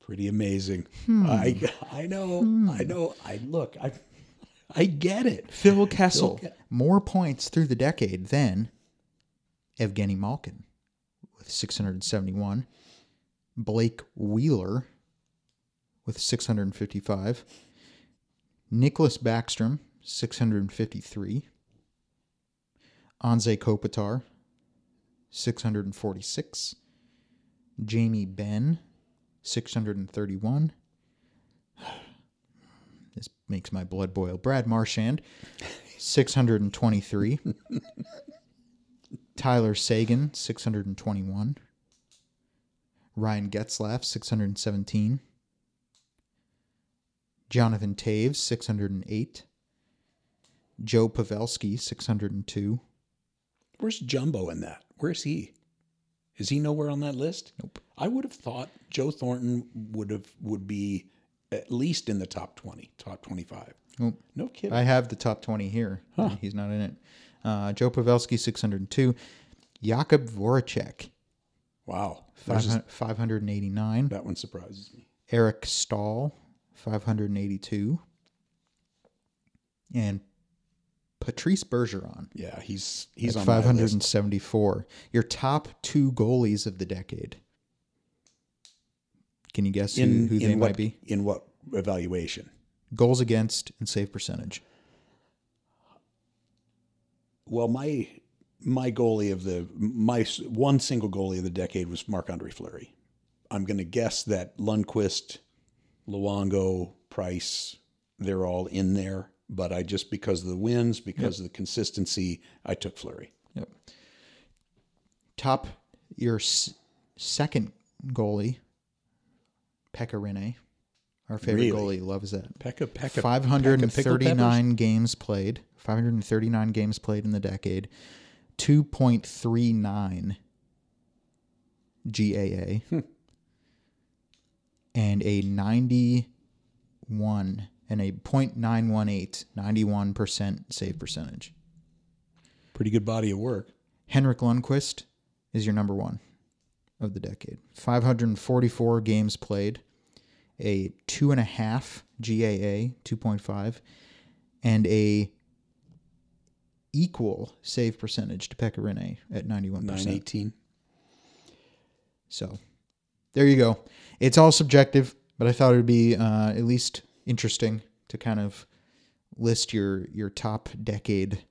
Pretty amazing. Hmm. I I know. Hmm. I know. I look. I I get it. Phil Kessel, Ke- more points through the decade than Evgeny Malkin with 671, Blake Wheeler with 655, Nicholas Backstrom, 653, Anze Kopitar, 646, Jamie Benn, 631. This makes my blood boil. Brad Marchand, 623. Tyler Seguin, 621. Ryan Getzlaf, 617. Jonathan Toews, 608. Joe Pavelski, 602. Where's Jumbo in that? Where's he? Is he nowhere on that list? Nope. I would have thought Joe Thornton would have would be at least in the top twenty, top twenty five. Nope. No kidding. I have the top 20 here. He's not in it. Uh, Joe Pavelski, 602. Jakub Voracek, wow. 500, 589. that one surprises me. Eric Staal, 582. And Patrice Bergeron Yeah, he's he's on my list. 574. Your top two goalies of the decade. Can you guess who, In, who in they what, might be? In what evaluation? Goals against and save percentage. Well, my my goalie of the my one single goalie of the decade was Marc Andre Fleury. I'm going to guess that Lundqvist, Luongo, Price, they're all in there. But I just because of the wins, because of the consistency, I took Fleury. Yep. Top your s- second goalie, Pekka Rinne. Our favorite Really? goalie loves that. Pekka, Pekka, 539 games played. 539 games played in the decade. 2.39 GAA. Hmm. And a 91 and a .918 91% save percentage. pretty good body of work. Henrik Lundqvist is your number one of the decade. 544 games played, a two and a half GAA, 2.5, and a equal save percentage to Pekka Rinne at 91%. 918. So there you go. It's all subjective, but I thought it would be uh, at least interesting to kind of list your your top decade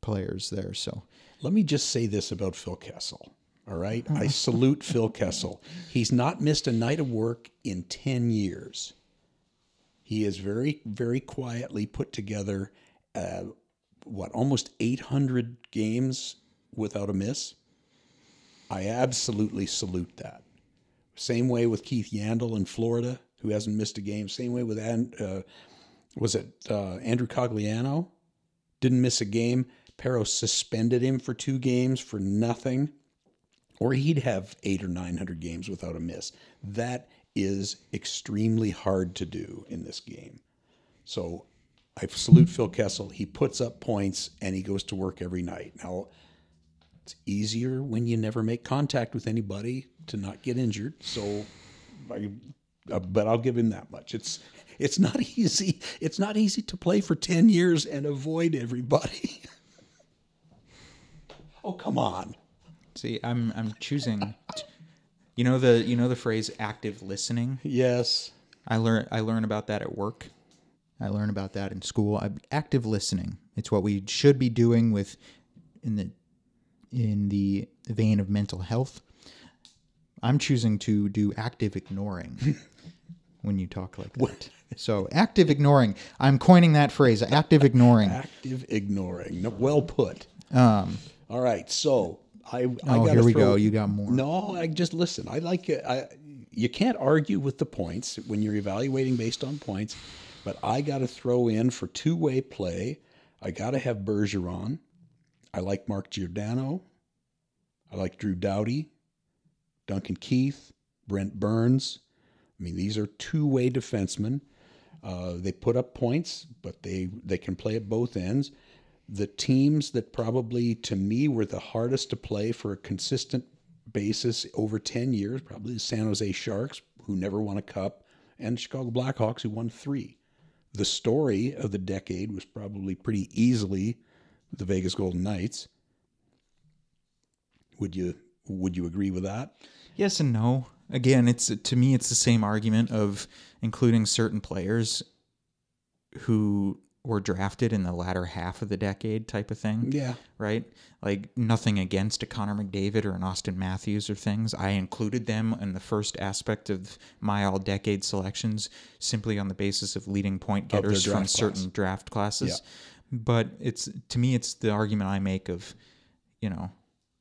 players there. So Let me just say this about Phil Kessel. All right. I salute Phil Kessel. He's not missed a night of work in 10 years. He has very, very quietly put together, uh, what, almost 800 games without a miss. I absolutely salute that. Same way with Keith Yandle in Florida, who hasn't missed a game. Same way with, uh, was it uh, Andrew Cogliano? Didn't miss a game. Parros suspended him for two games for nothing, or he'd have eight or 900 games without a miss. That is extremely hard to do in this game. So I salute Phil Kessel. He puts up points and he goes to work every night. Now, it's easier when you never make contact with anybody to not get injured. So, I, uh, but I'll give him that much. It's it's not easy. It's not easy to play for ten years and avoid everybody. oh come on! See, I'm I'm choosing. You know the you know the phrase active listening. Yes, I learn I learn about that at work. I learn about that in school. I, active listening. It's what we should be doing with in the in the vein of mental health. I'm choosing to do active ignoring when you talk like that. So active ignoring. I'm coining that phrase. Active ignoring. active ignoring. No, well put. Um, All right, so I. I Oh, here we throw- go. You got more. No, I just listen. I like it. I you can't argue with the points when you're evaluating based on points, but I got to throw in for two way play. I got to have Bergeron. I like Mark Giordano. I like Drew Doughty, Duncan Keith, Brent Burns. I mean, these are two way defensemen. Uh, they put up points, but they they can play at both ends. The teams that probably to me were the hardest to play for a consistent basis over 10 years, probably the San Jose Sharks, who never won a cup, and the Chicago Blackhawks, who won three. the story of the decade was probably pretty easily the Vegas Golden Knights. Would you would you agree with that? Yes and no. Again, it's to me it's the same argument of including certain players who were drafted in the latter half of the decade type of thing. Yeah. Right? Like nothing against a Connor McDavid or an Auston Matthews or things. I included them in the first aspect of my all decade selections simply on the basis of leading point getters from draft certain draft classes. But it's to me it's the argument I make of, you know,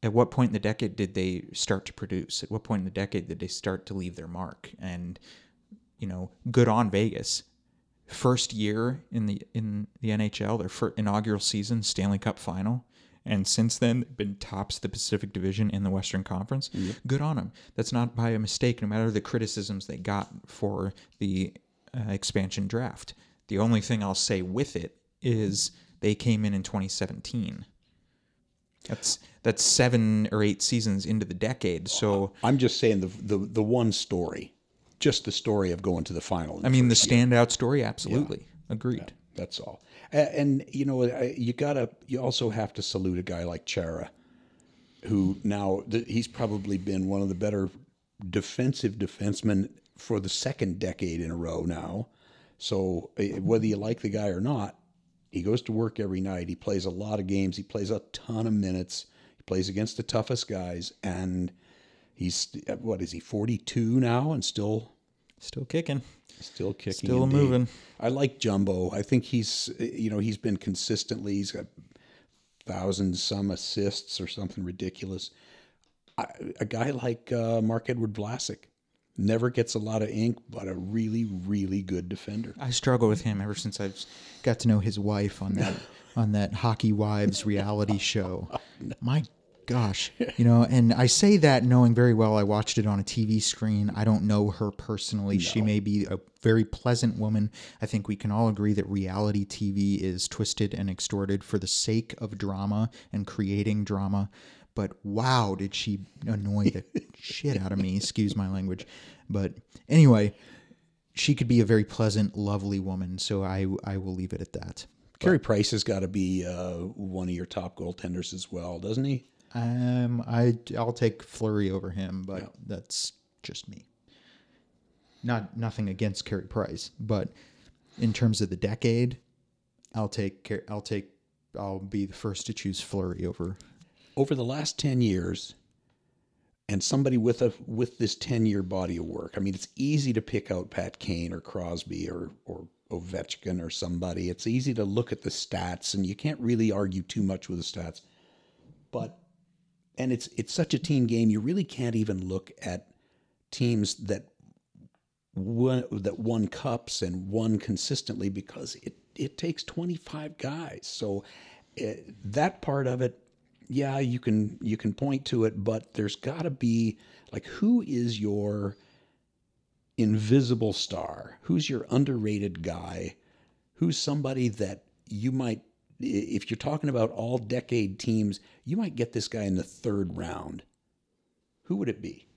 at what point in the decade did they start to produce? At what point in the decade did they start to leave their mark? And you know, good on Vegas. First year in the in the NHL, their first inaugural season, Stanley Cup final, and since then been tops the Pacific Division in the Western Conference. Good on them. That's not by a mistake, no matter the criticisms they got for the uh, expansion draft. The only thing I'll say with it is they came in in 2017. That's that's seven or eight seasons into the decade. So I'm just saying the the the one story, just the story of going to the final. in I mean, the year. standout story, absolutely agreed. That's all. And, and you know, you gotta. You also have to salute a guy like Chara, who now he's probably been one of the better defensive defensemen for the second decade in a row now. So eh, whether you like the guy or not, he goes to work every night. He plays a lot of games. He plays a ton of minutes. He plays against the toughest guys, and he's what is he? Forty two now, and still Still kicking. Still kicking. Still indeed. moving. I like Jumbo. I think he's, you know, he's been consistently. He's got thousand some assists or something ridiculous. I, a guy like uh, Marc-Edouard Vlasic never gets a lot of ink, but a really, really good defender. I struggle with him ever since I've got to know his wife on that on that Hockey Wives reality oh, show. My gosh, you know, and I say that knowing very well I watched it on a TV screen. I don't know her personally. She may be a very pleasant woman. I think we can all agree that reality TV is twisted and extorted for the sake of drama and creating drama. But wow, did she annoy the shit out of me? Excuse my language. But anyway, she could be a very pleasant, lovely woman. So I I will leave it at that. Carey Price has got to be uh, one of your top goaltenders as well, doesn't he? Um, I I'll take Fleury over him, but that's just me. Not nothing against Carey Price, but in terms of the decade, I'll take I'll take I'll be the first to choose Fleury over. Over the last 10 years and somebody with a with this 10 year body of work i mean it's easy to pick out pat kane or crosby or or ovechkin or somebody. It's easy to look at the stats and you can't really argue too much with the stats. But and it's it's such a team game you really can't even look at teams that won that won cups and won consistently because it it takes 25 guys. So it, that part of it yeah you can you can point to it but there's got to be like who is your invisible star? Who's your underrated guy? Who's somebody that you might if you're talking about all decade teams you might get this guy in the third round. Who would it be?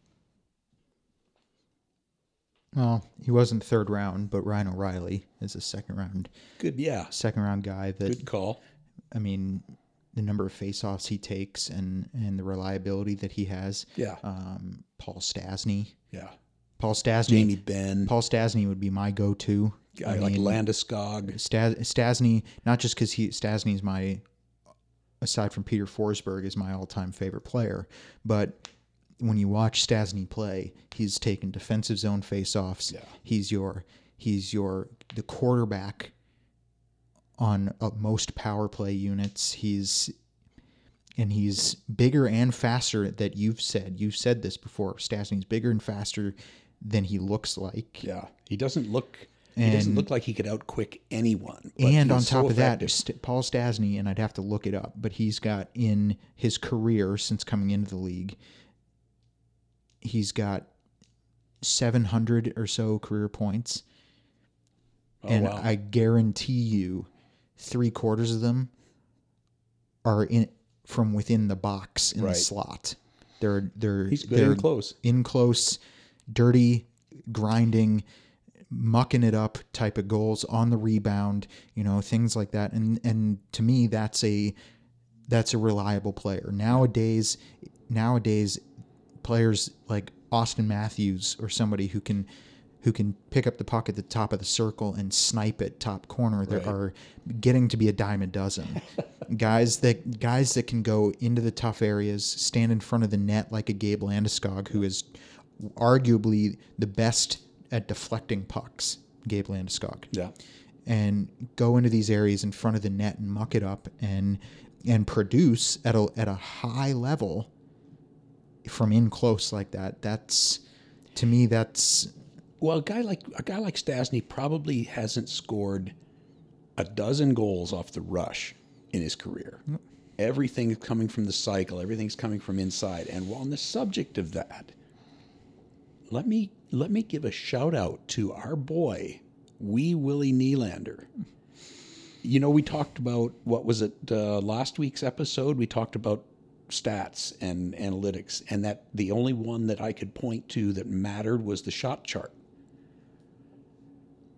Well, he wasn't third round, but Ryan O'Reilly is a second round good yeah. second round guy that good call. I mean the number of faceoffs he takes and and the reliability that he has. yeah Um, Paul Stastny. yeah Paul Stastny. jamie benn Paul Stastny would be my go-to. guy like landeskog Stas- Stastny, not just because he Stastny's my, aside from Peter Forsberg, is my all-time favorite player, but when you watch Stastny play, he's taking defensive zone faceoffs. Yeah. He's your he's your the quarterback on uh, most power play units. He's and he's bigger and faster that you've said. You've said this before. Stastny's bigger and faster than he looks like. Yeah, he doesn't look. he doesn't look like he could outquick anyone. and on top so of that. St- Paul Stastny, and I'd have to look it up, but he's got in his career since coming into the league, he's got 700 or so career points. oh and wow, I guarantee you, three quarters of them are in from within the box in Right. the slot. They're they're he's good they're close. in close, dirty, grinding, mucking it up type of goals on the rebound, you know, things like that. And and to me, that's a that's a reliable player. Nowadays, nowadays, players like Auston Matthews or somebody who can who can pick up the puck at the top of the circle and snipe it top corner. There Right. are getting to be a dime a dozen. guys that guys that can go into the tough areas, stand in front of the net like a Gabe Landeskog, who is arguably the best at deflecting pucks. Gabe Landeskog Yeah. and go into these areas in front of the net and muck it up and and produce at a at a high level from in close like that. That's to me that's Well, a guy like a guy like Stastny probably hasn't scored a dozen goals off the rush in his career. Everything's coming from the cycle. Everything's coming from inside. And on the subject of that, let me let me give a shout out to our boy, Wee Willie Nylander. You know, we talked about what was it uh, last week's episode? We talked about stats and analytics, and that the only one that I could point to that mattered was the shot chart.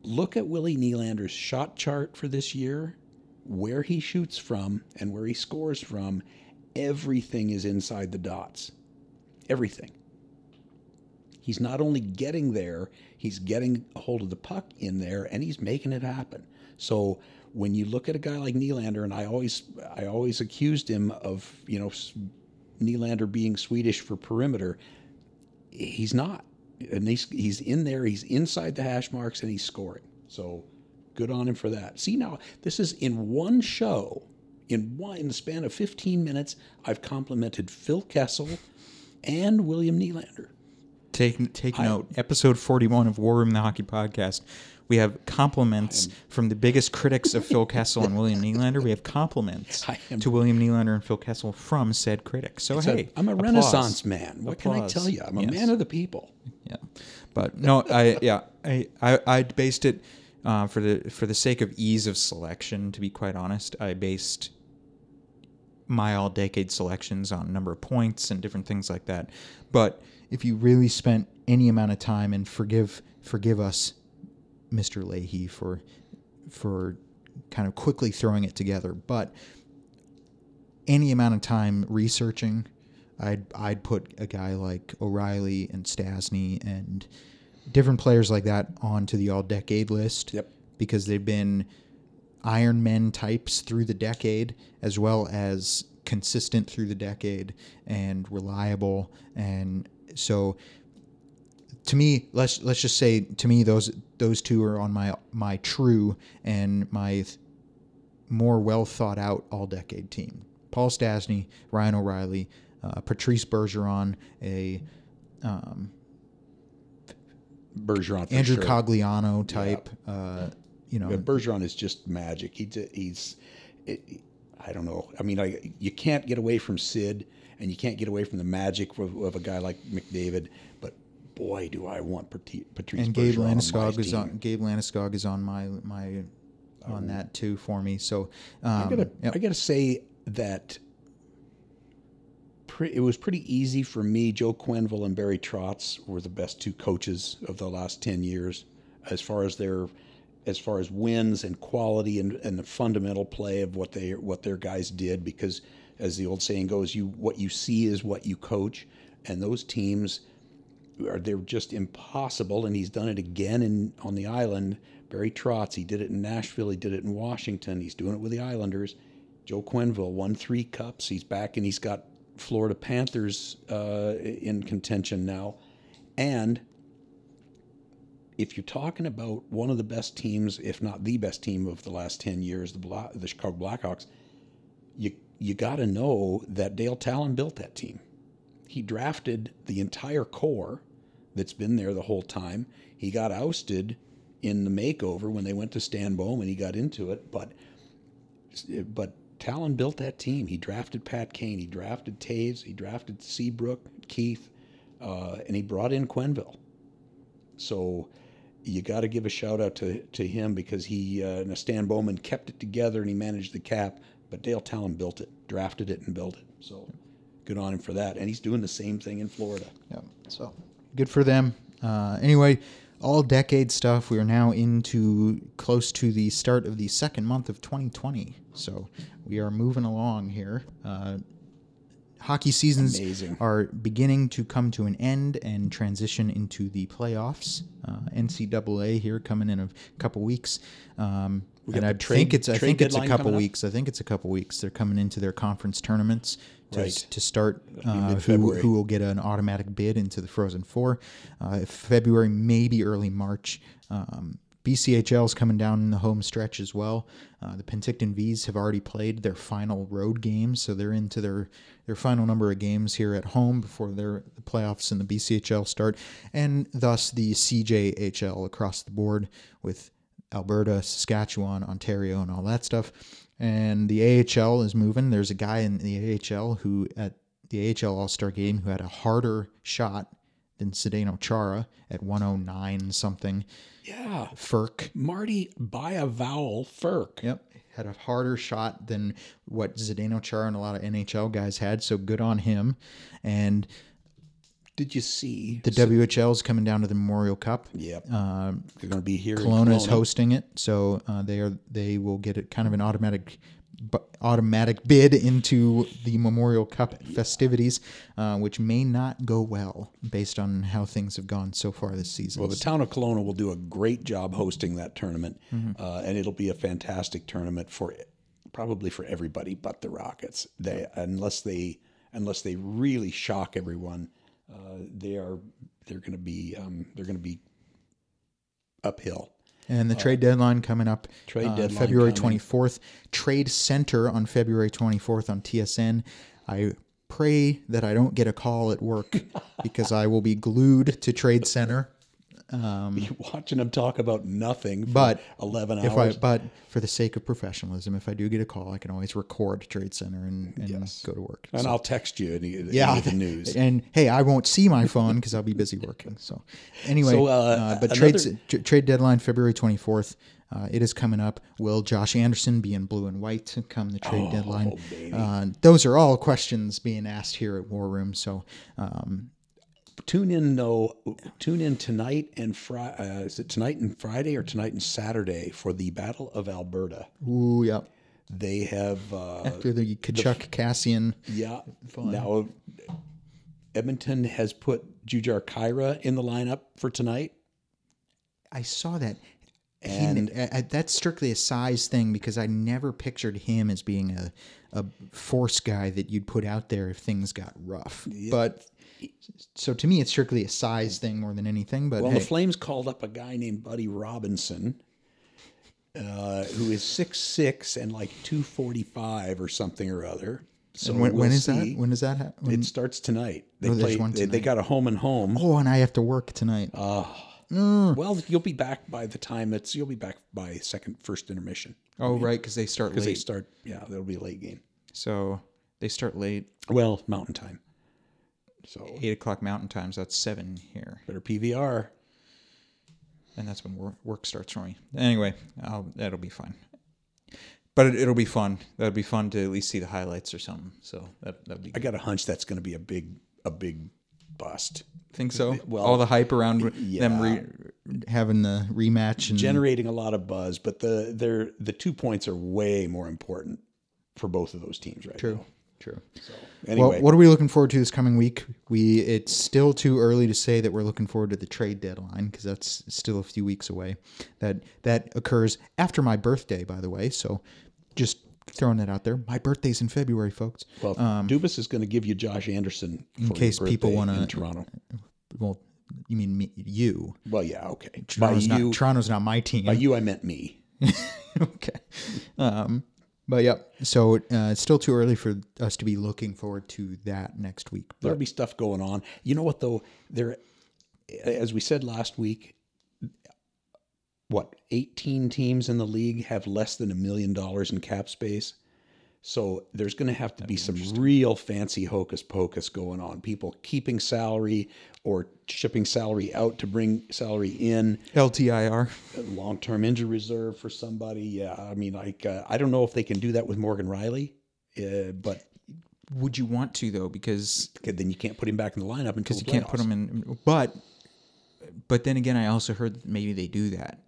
Look at Willie Nylander's shot chart for this year, where he shoots from and where he scores from. Everything is inside the dots. Everything. He's not only getting there, he's getting a hold of the puck in there and he's making it happen. So when you look at a guy like Nylander, and I always I always accused him of, you know, Nylander being Swedish for perimeter. He's not. And he's he's in there, he's inside the hash marks and he's scoring. So good on him for that. See now, this is in one show, in one in the span of 15 minutes, I've complimented Phil Kessel and William Nylander. take take note. Episode forty one of War Room the Hockey Podcast. We have compliments from the biggest critics of Phil Kessel and William Nylander. We have compliments to William Nylander and Phil Kessel from said critics. So So hey, I'm a applause. Renaissance man. What can I tell you? I'm a Yes. man of the people. Yeah, but no, I yeah, I I, I based it uh, for the for the sake of ease of selection. To be quite honest, I based my all decade selections on number of points and different things like that. But if you really spent any amount of time and forgive forgive us, Mr. Leahy, for for kind of quickly throwing it together, but any amount of time researching, I'd I'd put a guy like O'Reilly and Stastny and different players like that onto the all decade list. Yep. Because they've been Iron Men types through the decade, as well as consistent through the decade and reliable. And so, to me, let's let's just say to me those those two are on my my true and my th- more well thought out all decade team. Paul Stastny, Ryan O'Reilly, uh, Patrice Bergeron, a um, Bergeron, Andrew sure. Cogliano type. Uh, you know, But Bergeron is just magic. He he's, it, I don't know. I mean, I you can't get away from Sid, and you can't get away from the magic of, of a guy like McDavid. But boy, do I want Pat- Patrice and Gabe Bergeron on my is team. on Gabe Landeskog is on my my on that too for me. So um, I gotta, yep. I gotta say that pre- it was pretty easy for me. Joe Quenneville and Barry Trotz were the best two coaches of the last ten years, as far as their, as far as wins and quality and, and the fundamental play of what they what their guys did. Because, as the old saying goes, you what you see is what you coach, and those teams are they're just impossible. And he's done it again in on the island. Barry Trotz, he did it in Nashville, he did it in Washington, he's doing it with the Islanders. Joe Quenneville won three cups. He's back and he's got Florida Panthers uh, in contention now. And if you're talking about one of the best teams, if not the best team of the last 10 years, the, Bla- the Chicago Blackhawks, you, you got to know that Dale Tallon built that team. He drafted the entire core that's been there the whole time. He got ousted in the makeover when they went to Stan Bowman. He got into it, but but Tallon built that team. He drafted Pat Kane. He drafted Toews. He drafted Seabrook, Keith, uh, and he brought in Quenneville. So you got to give a shout out to, to him because he uh, and Stan Bowman kept it together and he managed the cap. But Dale Tallon built it, drafted it, and built it. So good on him for that. And he's doing the same thing in Florida. Yeah. So good for them. Uh, anyway, all decade stuff. We are now into close to the start of the second month of 2020. So we are moving along here. Uh, hockey seasons Amazing. are beginning to come to an end and transition into the playoffs. Uh, NCAA here coming in a couple weeks. Um, and I trade- think it's I think it's a couple coming up? weeks. I think it's a couple weeks. They're coming into their conference tournaments to, Right. to start uh, who, who will get an automatic bid into the Frozen Four. Uh, February, maybe early March. Um, BCHL is coming down in the home stretch as well. Uh, the Penticton Vees have already played their final road games, so they're into their their final number of games here at home before their the playoffs and the BCHL start, and thus the CJHL across the board with Alberta, Saskatchewan, Ontario, and all that stuff. And the AHL is moving. There's a guy in the AHL who at the AHL All Star game who had a harder shot than Zdeno Chara at 109 something. Yeah. Frk. Marty by a vowel Frk. Yep. Had a harder shot than what Zdeno Chara and a lot of NHL guys had. So good on him. And Did you see? the WHL is coming down to the Memorial Cup. Yep. Um, They're going to be here. Kelowna is hosting it, so uh, they are they will get it kind of an automatic automatic bid into the Memorial Cup festivities, uh, which may not go well based on how things have gone so far this season. Well, the town of Kelowna will do a great job hosting that tournament, Mm-hmm. uh, and it'll be a fantastic tournament for probably for everybody but the Rockets. They unless they unless they really shock everyone, uh, they are they're going to be um, they're going to be uphill. And the trade deadline coming up Trade uh, deadline February coming. 24th. Trade Center on February 24th on TSN. I pray that I don't get a call at work because I will be glued to Trade Center. Watching them talk about nothing for But eleven If I, hours. but for the sake of professionalism, if I do get a call, I can always record Trade Center and, and go to work. and I'll text you any, yeah, the news. And hey, I won't see my phone because I'll be busy working. So anyway, So, uh, uh, but another- trade tr- trade deadline February twenty fourth. Uh, it is coming up. Will Josh Anderson be in blue and white to come the trade deadline? Oh, baby. Uh, those are all questions being asked here at War Room. So um, tune in though tune in tonight and Friday uh, is it tonight and friday or tonight and saturday for the battle of alberta ooh, yeah. they have uh, After the Tkachuk Kassian, yeah now edmonton has put Jujhar Khaira in the lineup for tonight I saw that. And- he, uh, that's strictly a size thing because I never pictured him as being a, a force guy that you'd put out there if things got rough. But so to me, it's strictly a size thing more than anything. But well hey, the flames called up a guy named buddy robinson uh, who is six six and like 245 or something or other so when, when we'll is see. that? When is that? Ha- when- it starts tonight they Oh, play one they, they got a home and home oh, and I have to work tonight. Well, you'll be back by the time it's you'll be back by second first intermission oh, right, because they start because they start. Yeah, that'll be a late game. so they start late, Well, Mountain Time. So eight o'clock Mountain Time. So that's seven here. better PVR. and that's when work, starts for me. Anyway, I'll, that'll be fine. But it, it'll be fun. That'll be fun to at least see the highlights or something. So that that'll be. I got a hunch that's going to be a big a big bust. think so. well, all the hype around them re, having the rematch and Generating a lot of buzz, but the they're the two points are way more important for both of those teams right true, now. True. Anyway, Well, what are we looking forward to this coming week? We it's still too early to say that we're looking forward to the trade deadline because that's still a few weeks away. That that occurs after my birthday, by the way. So just throwing that out there. My birthday's in February, folks. well, um, Dubas is going to give you Josh Anderson for in case people wanna- in Toronto. Well, you mean me, you? Well, yeah, okay. By Toronto's you, not Toronto's not my team. by you, I meant me. okay. Um, but yep. So uh, it's still too early for us to be looking forward to that next week. But There'll be stuff going on. You know what though? There, as we said last week, what eighteen teams in the league have less than a million dollars in cap space. So there's going to have to be some real fancy hocus pocus going on. People keeping salary or shipping salary out to bring salary in. LTIR. Long term injury reserve for somebody. Yeah, I mean, like uh, I don't know if they can do that with Morgan Rielly, uh, but Would you want to though? Because then you can't put him back in the lineup until because you can't put him in. But but then again, I also heard that maybe they do that.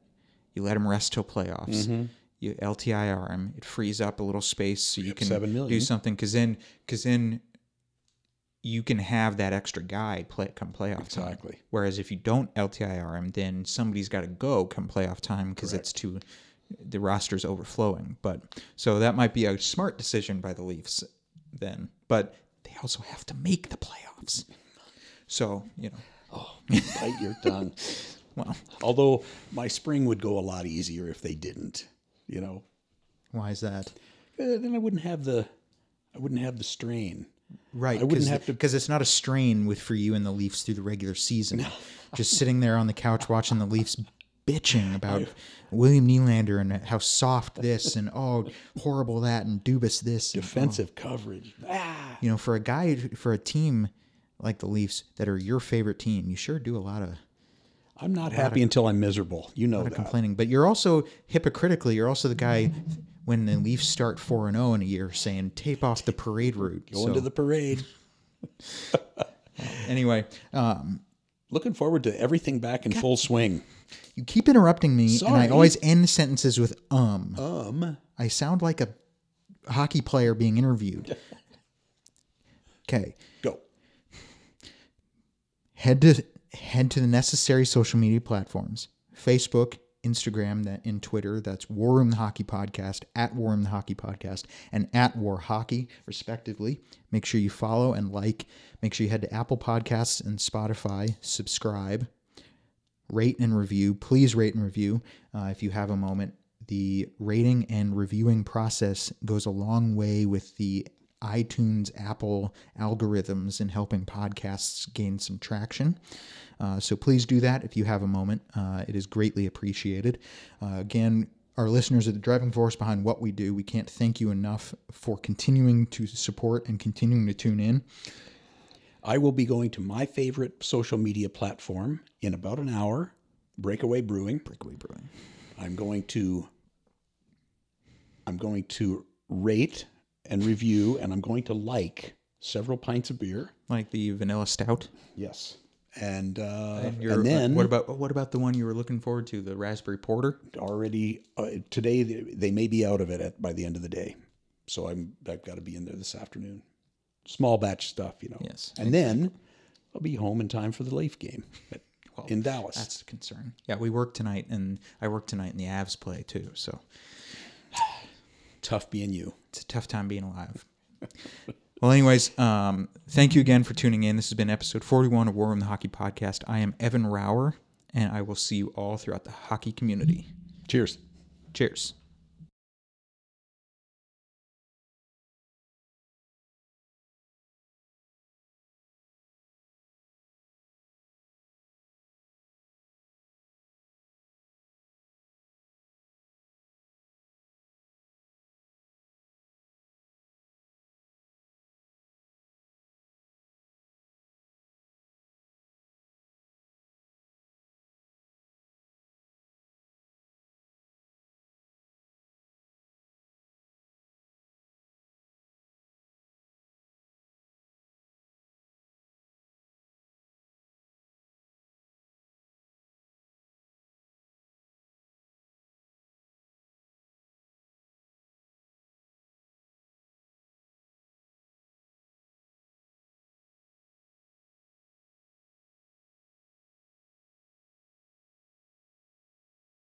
You let them rest till playoffs. Mm-hmm. You LTIR him. It frees up a little space so you Yep, can do something. Because then, because then, you can have that extra guy play come playoff time. Exactly. Whereas if you don't LTIR him, then somebody's got to go come playoff time because it's too the roster's overflowing. But so that might be a smart decision by the Leafs then. But they also have to make the playoffs. So you know, oh, Bite your tongue. well, Although my spring would go a lot easier if they didn't. You know, why is that? Uh, then I wouldn't have the, I wouldn't have the strain. Right, I wouldn't have to- because it's not a strain with for you and the Leafs through the regular season. Just sitting there on the couch watching the Leafs bitching about William Nylander and how soft this and oh horrible that and Dubas this. and, Defensive coverage. Ah, you know, for a guy for a team like the Leafs that are your favorite team, you sure do a lot of, I'm not happy until I'm miserable. You know of that. complaining. But you're also hypocritically, you're also the guy when the Leafs start four and zero in a year saying tape off the parade route. Going to the parade. anyway, um, Looking forward to everything back in full swing. You keep interrupting me, and I always end sentences with um. Um, I sound like a hockey player being interviewed. Okay, go. head to head to the necessary social media platforms: Facebook, Instagram, that in Twitter. That's War Room the Hockey Podcast at War Room the Hockey Podcast and at War Hockey, respectively. Make sure you follow and like. Make sure you head to Apple Podcasts and Spotify. Subscribe. rate and review. Please rate and review uh, if you have a moment. The rating and reviewing process goes a long way with the iTunes, Apple algorithms in helping podcasts gain some traction. Uh, so please do that if you have a moment. Uh, it is greatly appreciated. Uh, again, our listeners are the driving force behind what we do. We can't thank you enough for continuing to support and continuing to tune in. I will be going to my favorite social media platform in about an hour, Breakaway Brewing. Breakaway Brewing. I'm going to I'm going to rate and review and I'm going to like several pints of beer. Like the vanilla stout. Yes. And uh, And, and, you're, then what about what about the one you were looking forward to, the raspberry porter? already uh, today they, may be out of it at, by the end of the day. So I'm I've got to be in there this afternoon. Small batch stuff, you know. Yes. And then I'll be home in time for the Leaf game at- in Dallas. That's the concern. Yeah, we work tonight, and I work tonight, and the Avs play too. So Tough being you. it's a tough time being alive. well, anyways, um, thank you again for tuning in. This has been episode 41 of War Room the Hockey Podcast. I am Evan Rauer, and I will see you all throughout the hockey community. Cheers. Cheers.